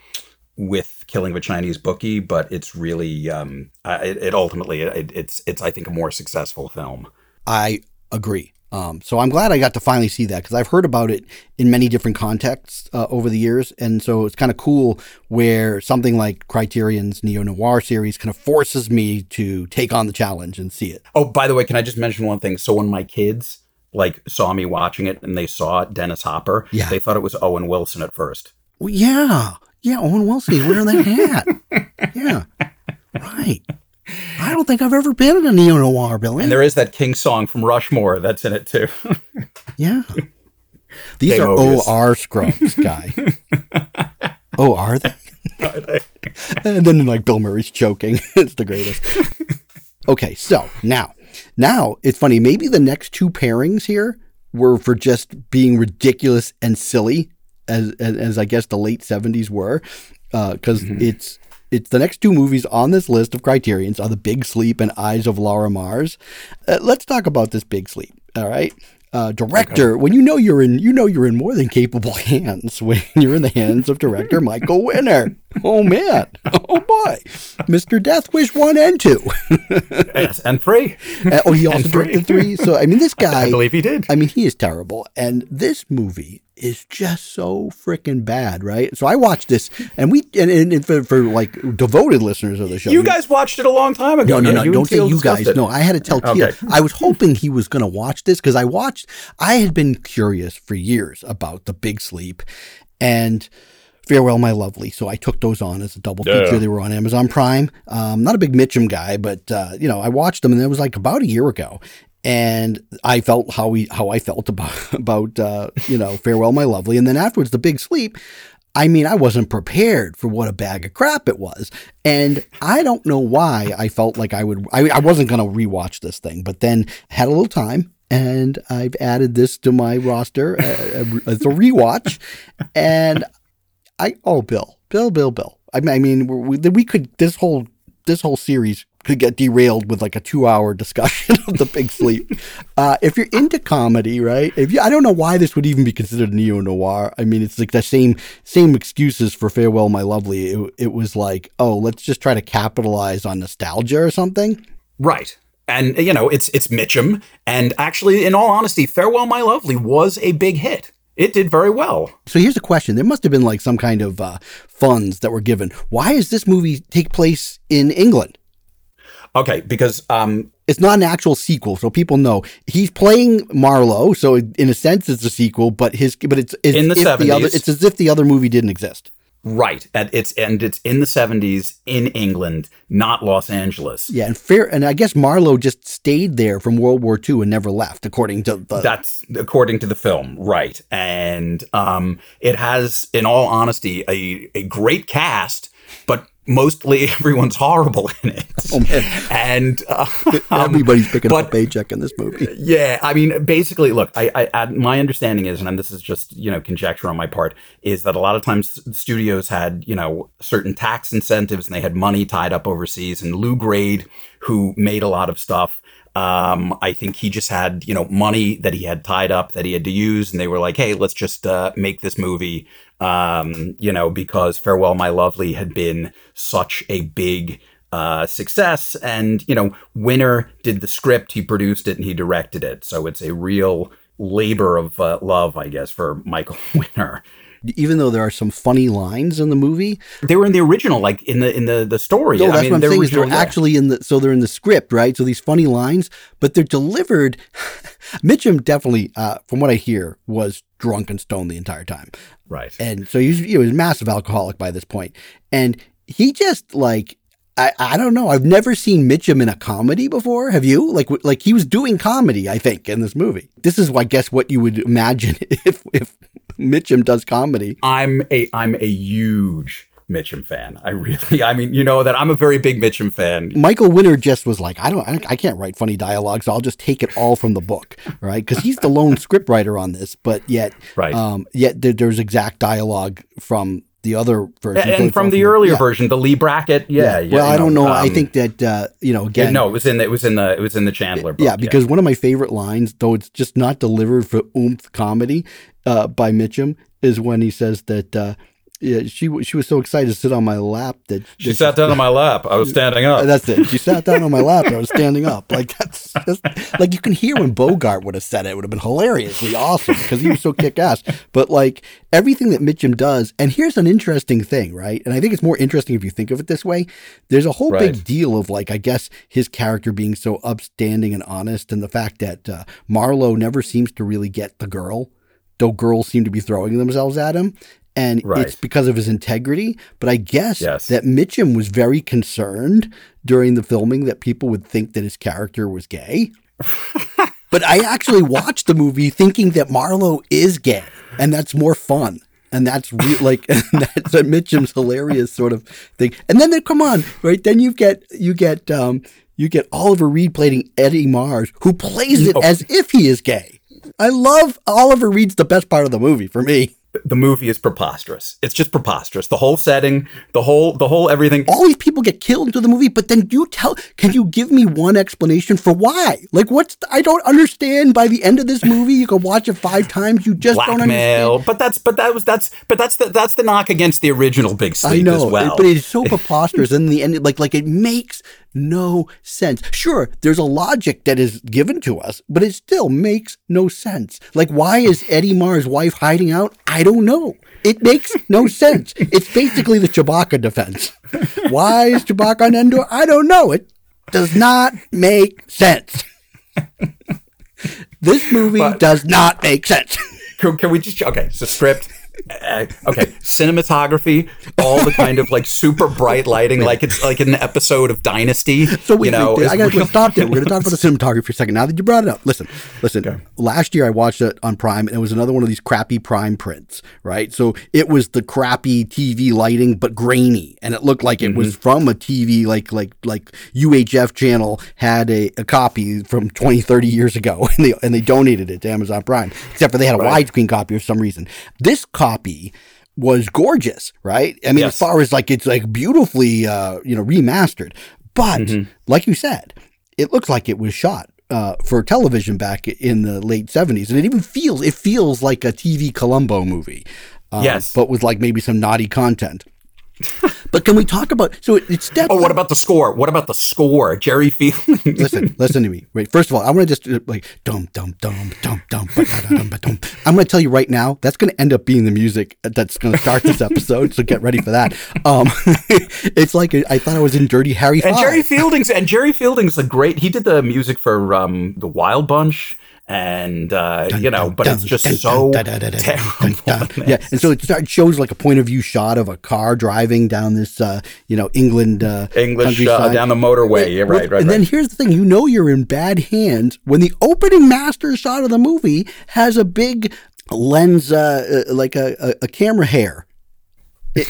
with Killing of a Chinese Bookie, but it's really um, it, it ultimately it, it's it's I think a more successful film. I agree. Um, so I'm glad I got to finally see that because I've heard about it in many different contexts uh, over the years, and so it's kind of cool where something like Criterion's neo noir series kind of forces me to take on the challenge and see it. Oh, by the way, can I just mention one thing? So when my kids like saw me watching it and they saw Dennis Hopper, Yeah. they thought it was Owen Wilson at first. Well, yeah, yeah. Owen Wilson, he's wearing that hat. yeah, right. I don't think I've ever been in a neo noir, Billy. And there is that King song from Rushmore that's in it too. yeah. These are. OR scrubs, guy. oh, are they? and then like Bill Murray's choking. it's the greatest. Okay, so now, now it's funny. Maybe the next two pairings here were for just being ridiculous and silly, as as, as I guess the late seventies were, because it's It's the next two movies on this list of criterions are The Big Sleep and Eyes of Laura Mars. Uh, let's talk about this Big Sleep. All right. Uh, director, okay. when you know you're in, you know you're in more than capable hands when you're in the hands of director Michael Winner. Oh man, oh boy, Mr. Death Wish one and two, yes, and three. Uh, oh, he also directed three. So I mean, this guy, I believe he did. I mean, he is terrible, and this movie is just so freaking bad, right? So I watched this, and we and, and for, for, like devoted listeners of the show, you guys watched it a long time ago. No, no, no, don't say you guys. It. No, I had to tell. Okay. I was hoping he was going to watch this because I watched. I had been curious for years about the Big Sleep, and. Farewell, My Lovely. So I took those on as a double feature. Yeah. They were on Amazon Prime. Um, not a big Mitchum guy, but uh, you know, I watched them, and it was like about a year ago and I felt how we how I felt about about uh, you know farewell my lovely, and then afterwards the big sleep. I mean, I wasn't prepared for what a bag of crap it was, and I don't know why I felt like I would. I, I wasn't going to rewatch this thing, but then had a little time, and I've added this to my roster uh, uh, as a rewatch, and I oh Bill, Bill, Bill, Bill. I mean, we, we could this whole this whole series could get derailed with like a two hour discussion of the big sleep. Uh, if you're into comedy, right? If you, I don't know why this would even be considered neo noir. I mean, it's like the same same excuses for Farewell, My Lovely. It, it was like, oh, let's just try to capitalize on nostalgia or something. Right. And you know, it's it's Mitchum, and actually, in all honesty, Farewell, My Lovely was a big hit. It did very well. So here's a question: There must have been like some kind of uh, funds that were given. Why does this movie take place in England? Okay, because um, it's not an actual sequel, so people know he's playing Marlowe. So in a sense, it's a sequel, but his but it's, it's in the seventies. It's as if the other movie didn't exist. Right, and it's and it's in the seventies in England, not Los Angeles. Yeah, and fair, and I guess Marlowe just stayed there from World War II and never left, according to the. That's according to the film, right? And um, it has, in all honesty, a a great cast, mostly everyone's horrible in it. Oh, and uh, everybody's picking but, up a paycheck in this movie. Yeah, I mean, basically, look, I, I, my understanding is, and this is just you know conjecture on my part, is that a lot of times studios had you know certain tax incentives and they had money tied up overseas. And Lew Grade, who made a lot of stuff. Um, I think he just had, you know, money that he had tied up that he had to use, and they were like, "Hey, let's just uh, make this movie um, you know, because Farewell My Lovely had been such a big uh, success. And, you know, Winner did the script, he produced it, and he directed it. So it's a real labor of uh, love, I guess, for Michael Winner. Even though there are some funny lines in the movie, they were in the original, like in the in the the story. No, that's I mean, what I'm saying. Is they're yeah. actually in the so they're in the script, right? So these funny lines, but they're delivered. Mitchum definitely, uh, from what I hear, was drunk and stoned the entire time. Right. And so he was, he was a massive alcoholic by this. And he just like, I, I don't know. I've never seen Mitchum in a comedy before. Have you? Like, like he was doing comedy, I think, in this movie. This is, I guess, what you would imagine if if Mitchum does comedy. I'm a I'm a huge Mitchum fan. I really, I mean, you know that I'm a very big Mitchum fan. Michael Winner just was like, I don't, I can't write funny dialogue, so I'll just take it all from the book, right? Because he's the lone script writer on this, but yet, right, um, yet there, there's exact dialogue from the other version, and from the earlier yeah. version, the Leigh Brackett. Yeah, yeah. well, I don't know. Um, I think that uh, you know, again, no, it was in the, it was in the it was in the Chandler. Book, yeah, because yeah. one of my favorite lines, though it's just not delivered for oomph comedy uh, by Mitchum, is when he says that. Uh, yeah, she she was so excited to sit on my lap that, that she sat down on my lap. I was standing up. That's it. She sat down on my lap. I was standing up. Like that's, that's like you can hear when Bogart would have said it. It would have been hilariously awesome because he was so kick ass. But like everything that Mitchum does, and here's an interesting thing, right? And I think it's more interesting if you think of it this way. There's a whole right. big deal of like I guess his character being so upstanding and honest, and the fact that uh, Marlowe never seems to really get the girl though girls seem to be throwing themselves at him and right. it's because of his integrity. But I guess yes. that Mitchum was very concerned during the filming that people would think that his character was gay. but I actually watched the movie thinking that Marlowe is gay, and that's more fun. And that's re- like that's a Mitchum's hilarious sort of thing. And then, they, come on, right? Then you get you get um, you get Oliver Reed playing Eddie Mars, who plays it oh. as if he is gay. I love Oliver Reed's the best part of the movie for me. The movie is preposterous. It's just preposterous. The whole setting, the whole, the whole everything. All these people get killed into the movie, but then you tell, can you give me one explanation for why? Like, what's, the, I don't understand by the end of this movie. You can watch it five times. You just don't Blackmail, understand. but that's but that was that's but that's the that's the knock against the original Big Sleep I know, as well. but it's so preposterous. and in the end, like, like it makes no sense. Sure, there's a logic that is given to us, but it still makes no sense. Like, why is Eddie Mars' wife hiding out? I don't know. It makes no sense. It's basically the Chewbacca defense. Why is Chewbacca on Endor? I don't know. It does not make sense. this movie But- does not make sense. can, can we just okay? So script. Uh, okay, cinematography, all the kind of like super bright lighting, like it's like an episode of Dynasty. So wait, you know, is I got to real- stop there. We're going to talk about the cinematography for a second. Now that you brought it up, listen, listen. Last year I watched it on Prime, and it was another one of these crappy Prime prints, right? So it was the crappy TV lighting, but grainy, and it looked like it Mm-hmm. was from a TV, like like like UHF channel had a, a copy from 20, 30 years ago, and they and they donated it to Amazon Prime. Except for they had a Right. widescreen copy for some reason. This copy was gorgeous, right? I mean, as far as like it's like beautifully, uh, you know, remastered. But Mm-hmm. like you said, it looks like it was shot uh, for television back in the late seventies, and it even feels it feels like a TV Columbo movie. Uh, Yes. but with like maybe some naughty content. But can we talk about so it, it's steps Oh, what about the score? What about the score? Jerry Field. listen, listen to me. Wait, first of all, I want to just uh, like dum dum dum dum dum. I'm going to tell you right now that's going to end up being the music that's going to start this episode. so get ready for that. Um, it's like I thought I was in Dirty Harry. and 5. Jerry Fielding's and Jerry Fielding's a great. He did the music for um the Wild Bunch. And uh, you know, but it's just so terrible. Yeah, and so it shows like a point of view shot of a car driving down this, uh, you know, England uh, English uh, countryside. down the motorway. Yeah, right, right, And then here's the thing: you know you're in bad hands when the opening master shot of the movie has a big lens, uh, uh, like a, a, a camera hair.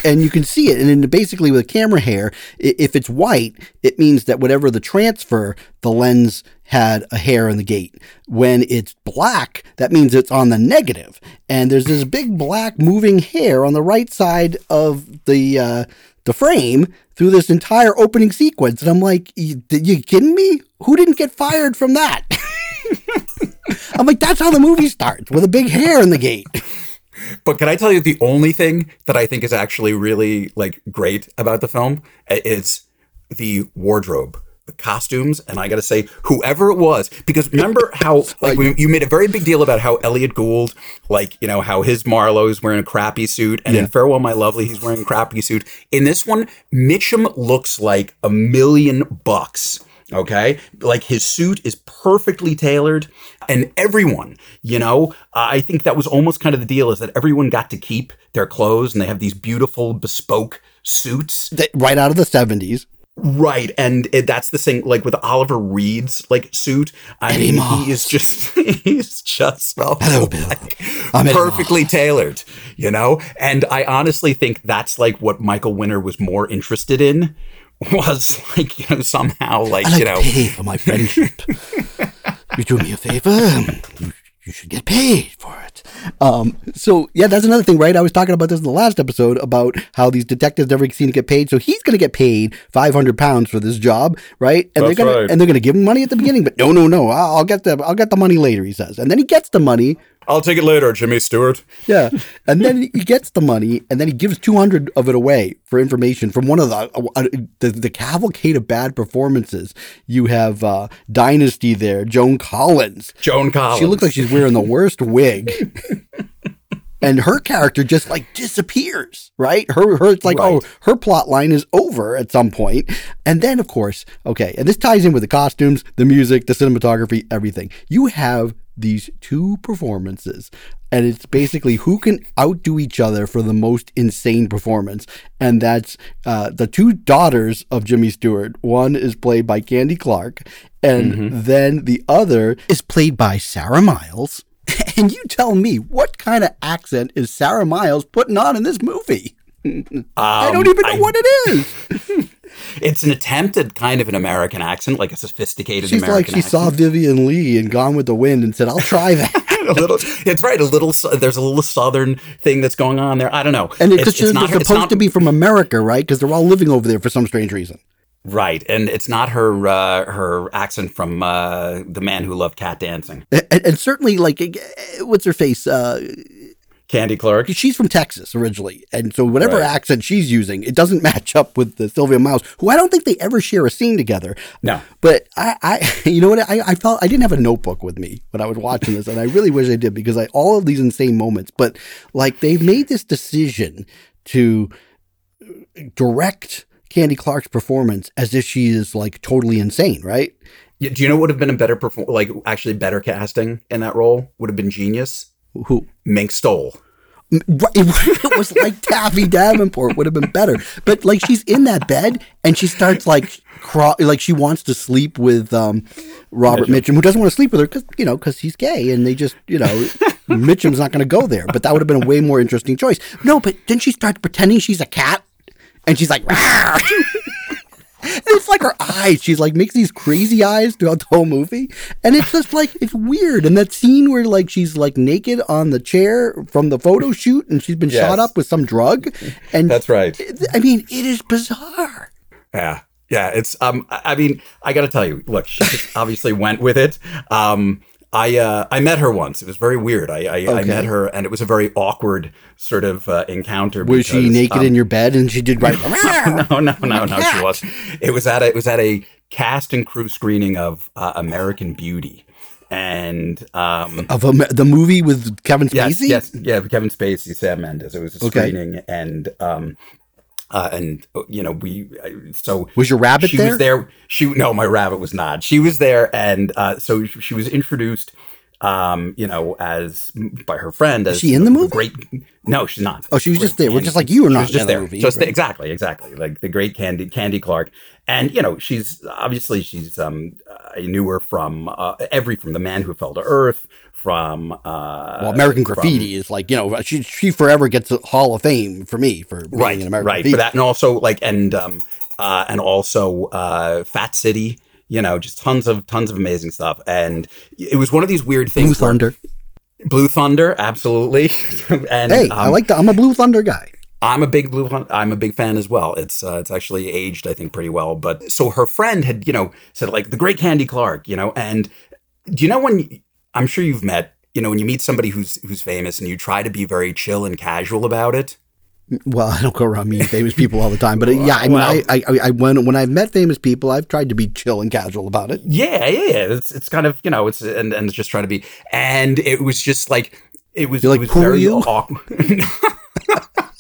And you can see it, and then basically with a camera hair, if it's white, it means that whatever the transfer, the lens had a hair in the gate. When it's black, that means it's on the negative. and there's this big black moving hair on the right side of the uh, the frame through this entire opening sequence, and I'm like, you, you kidding me? Who didn't get fired from that? I'm like, that's how the movie starts with a big hair in the gate. But can I tell you the only thing that I think is actually really like great about the film is the wardrobe, the costumes, and I got to say, whoever it was, because remember how like we, you made a very big deal about how Elliot Gould, like you know how his Marlowe is wearing a crappy suit, and in Farewell My Lovely he's wearing a crappy suit. In this one, Mitchum looks like a million bucks. Okay. Like his suit is perfectly tailored. And everyone, you know, I think that was almost kind of the deal is that everyone got to keep their clothes and they have these beautiful bespoke suits. That- Right out of the 70s. Right. And it, that's the thing, like with Oliver Reed's like suit. I Eddie mean, Moss. he is just, he's just so Hello, Bill. like, perfectly tailored, you know? And I honestly think that's like what Michael Winner was more interested in was like, you know, somehow like, like you know, pay for my friendship. you do me a favor, you, you should get paid for it. Um, so yeah, that's another thing, right? I was talking about this in the last episode about how these detectives never seem to get paid. So he's going to get paid five hundred pounds for this job, right? And That's they're gonna right. and they're going to give him money at the beginning, but no, no, no, I'll, I'll get the I'll get the money later. He says, and then he gets the money. I'll take it later, Jimmy Stewart. Yeah, and then he gets the money, and then he gives two hundred of it away for information from one of the uh, the, the cavalcade of bad performances. You have uh, Dynasty there, Joan Collins. Joan Collins. She looks like she's wearing the worst wig. And her character just like disappears, right? Her, her, it's like, Right. oh, her plot line is over at some point. And then, of course, okay, and this ties in with the costumes, the music, the cinematography, everything. You have these two performances, and it's basically who can outdo each other for the most insane performance. And that's uh, the two daughters of Jimmy Stewart. One is played by Candy Clark, and then the other is played by Sarah Miles. And you tell me, what kind of accent is Sarah Miles putting on in this movie? I don't even know Um, I- what it is. it's an attempt at kind of an American accent, like a sophisticated She's American like she accent. saw Vivien Leigh and Gone with the Wind and said, "I'll try that." a little, it's right. A little. There's a little southern thing that's going on there. I don't know. And it's, it's, it's, not supposed it's not- to be from America, right? Because they're all living over there for some strange reason. right, and it's not her uh, her accent from uh, the man who loved cat dancing, And, and certainly, like, eh, what's her face? Uh, Candy Clark. she's from Texas originally, and so whatever Right. accent she's using, it doesn't match up with the Sylvia Miles, who I don't think they ever share a scene together. No. But I, I you know what? I, I felt I didn't have a notebook with me when I was watching this, and I really wish I did because I all of these insane moments. But like they've made this decision to direct Candy Clark's performance as if she is like totally insane, right? Yeah, Do you know what would have been a better perform? Like actually better casting in that role would have been genius. Who Mink Stole. It was like Taffy Davenport would have been better. But like she's in that bed and she starts like craw- like she wants to sleep with um, Robert Mitchum. who doesn't want to sleep with her because you know because he's gay and they just you know Mitchum's not going to go there. But that would have been a way more interesting choice. No, but then she starts pretending she's a cat and she's like. And it's like her eyes. She's like makes these crazy eyes throughout the whole movie, and it's just like it's weird. And that scene where like she's like naked on the chair from the photo shoot, and she's been shot up with some drug, and That's right. I mean, it is bizarre. Yeah. Yeah, it's um I I mean, I got to tell you, look, she obviously went with it. Um I uh I met her once. It was very weird. I I, I met her and it was a very awkward sort of uh, encounter Was she naked um, in your bed and she did right? no, no, no, no, she was. It was at a it was at a cast and crew screening of uh, American Beauty. And um of a, the movie with Kevin Yes, Spacey. yes, yeah, Kevin Spacey, Sam Mendes. It was a Okay. screening, and um, uh, and uh, you know we so Was your rabbit she there? was there. She no, my rabbit was not. She was there, and uh, so she was introduced. Um, you know, as by her friend. As she in the movie? Great. No, she's not. Oh, she was Great just there. Candy- just like you were not just in the there. movie, Just right? exactly, exactly. Like the great Candy Candy Clark, and you know, she's obviously she's um I knew her from uh, every from the Man Who Fell to Earth, from uh well, American from- Graffiti is like you know she she forever gets a Hall of Fame for me for being right, in American right. Graffiti. For that, and also like, and um, uh, and also uh, Fat City. You know, just tons of tons of amazing stuff, and it was one of these weird Blue things. where- Thunder. Blue Thunder, absolutely. and Hey, I um, like the, I'm a Blue Thunder guy. I'm a big Blue I'm a big fan as well. It's uh, it's actually aged, I think, pretty well. But so her friend had, you know, said like the great Candy Clark, you know, and do you know when I'm sure you've met, you know, when you meet somebody who's who's famous and you try to be very chill and casual about it. Well, I don't go around meeting famous people all the time, but uh, yeah, I mean, Well- I, I, I, when when I've met famous people, I've tried to be chill and casual about it. Yeah, yeah, yeah. It's it's kind of you know it's and and it's just trying to be and it was just like it was You're like, it was very you?" awkward.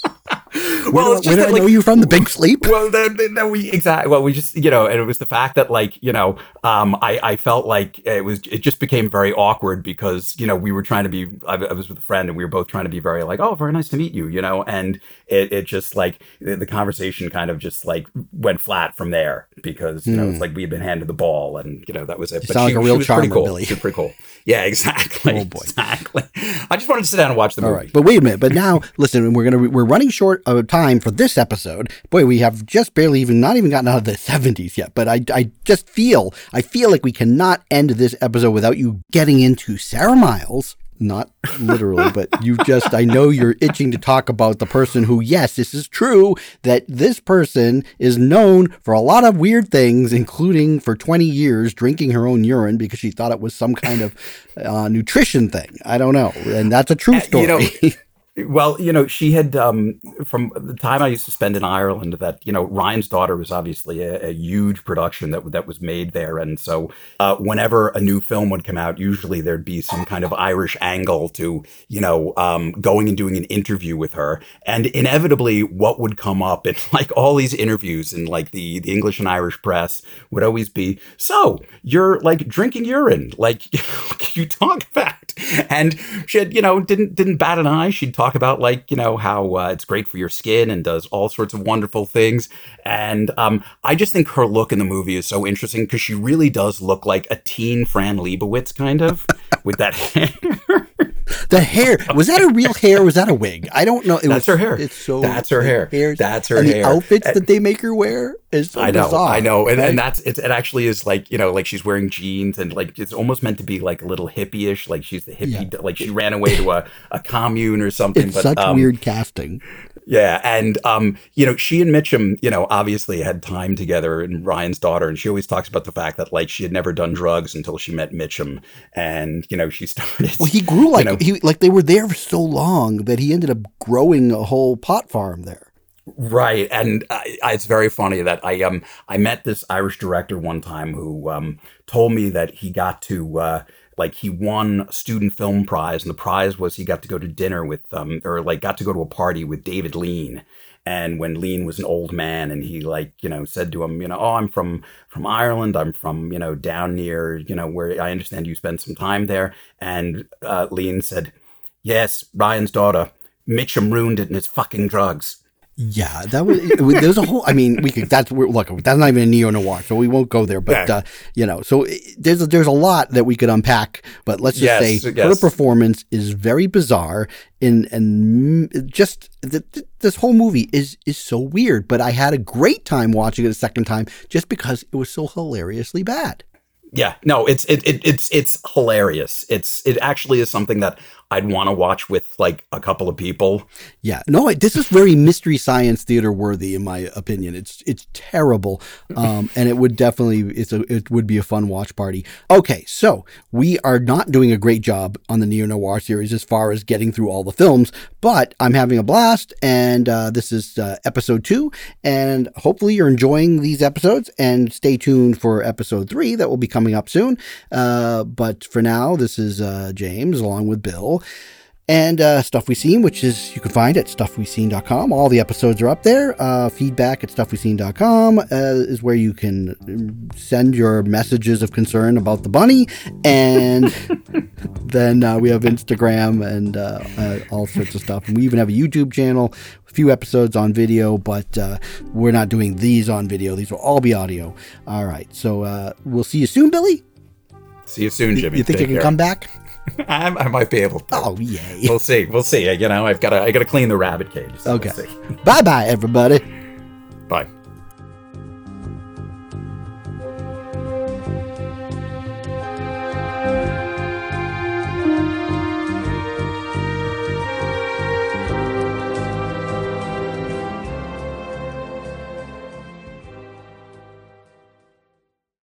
Where, well, do, where do I like, know you from? The Big Sleep. well then, then we exactly well we just you know and it was the fact that like you know um i i felt like it was it just became very awkward because you know we were trying to be i, I was with a friend and we were both trying to be very like oh very nice to meet you you know and it, it just like the, the conversation kind of just like went flat from there because you know it's like we had been handed the ball and you know that was it Hmm. sound like a real was pretty charmer, cool Billy. she pretty cool yeah exactly Oh, boy. exactly i just wanted to sit down and watch the All movie right, but wait a minute. But now, listen, we're gonna we're running short of time for this episode. Boy, we have just barely even not even gotten out of the seventies yet. But I I just feel I feel like we cannot end this episode without you getting into Sarah Miles. Not literally, but you just, I know you're itching to talk about the person who, yes, this is true, that this person is known for a lot of weird things, including for 20 years drinking her own urine because she thought it was some kind of uh, nutrition thing. I don't know. And that's a true story. Uh, you know, well, you know, she had um, from the time I used to spend in Ireland. That you know, Ryan's daughter was obviously a, a huge production that that was made there, and so uh, whenever a new film would come out, usually there'd be some kind of Irish angle to you know um, going and doing an interview with her, and inevitably, what would come up in like all these interviews in like the the English and Irish press would always be, so you're like drinking urine, like you talk about? And she had, you know, didn't didn't bat an eye. She'd talk about like, you know, how uh, it's great for your skin and does all sorts of wonderful things. And um, I just think her look in the movie is so interesting because she really does look like a teen Fran Lebowitz kind of with that hair. The hair was that a real hair? or Was that a wig? I don't know. It That's was, her hair. It's so. That's her the hair. That's her and hair. The outfits And- that they make her wear is so I know, bizarre, I know, and, right? and that's it's, it. Actually, is like you know, like she's wearing jeans and like it's almost meant to be like a little hippie-ish, like she's the hippie, Yeah. like she ran away to a, a commune or something. it's but, such um, weird casting. Yeah, and um, you know, she and Mitchum, you know, obviously had time together, and Ryan's daughter, and she always talks about the fact that like she had never done drugs until she met Mitchum, and you know, she started. Well, he grew like know- he like they were there for so long that he ended up growing a whole pot farm there. Right, and I, it's very funny that I um I met this Irish director one time who um told me that he got to uh like he won a student film prize and the prize was he got to go to dinner with um or like got to go to a party with David Lean. And when Lean was an old man and he like you know said to him you know oh I'm from from Ireland. I'm from you know down near you know where I understand you spent some time there. And uh, Lean said yes Ryan's daughter. Mitchum ruined it in his fucking drugs. Yeah, that was there's a whole. I mean, we could. That's we're, look. That's not even a neo noir, so we won't go there. But Yeah. uh, you know, so it, there's a, there's a lot that we could unpack. But let's just Yes, say her performance is very bizarre, and and just th- th- this whole movie is is so weird. But I had a great time watching it a second time just because it was so hilariously bad. Yeah, no, it's it, it it's it's hilarious. It's it actually is something that I'd want to watch with like a couple of people. Yeah, no, this is very mystery science theater worthy, in my opinion. It's it's terrible, um, and it would definitely it's a it would be a fun watch party. Okay, so we are not doing a great job on the neo noir series as far as getting through all the films, but I'm having a blast, and uh, this is uh, episode two, and hopefully you're enjoying these episodes. And stay tuned for episode three that will be coming up soon. Uh, but for now, this is uh, James along with Bill and uh, stuff we've seen which is you can find at stuffwe'veseen.com all the episodes are up there. Uh, feedback at stuffwe'veseen.com uh, is where you can um, send your messages of concern about the bunny. And then uh, we have instagram and uh, uh, all sorts of stuff. And we even have a youtube channel a few episodes on video but uh, we're not doing these on video. These will all be audio. All right. So uh, we'll see you soon billy. See you soon, Jimmy. you think you can care. come back I, I might be able to. oh yay We'll see. We'll see. You know, I've got to I got to clean the rabbit cage. so we'll okay bye bye everybody Bye.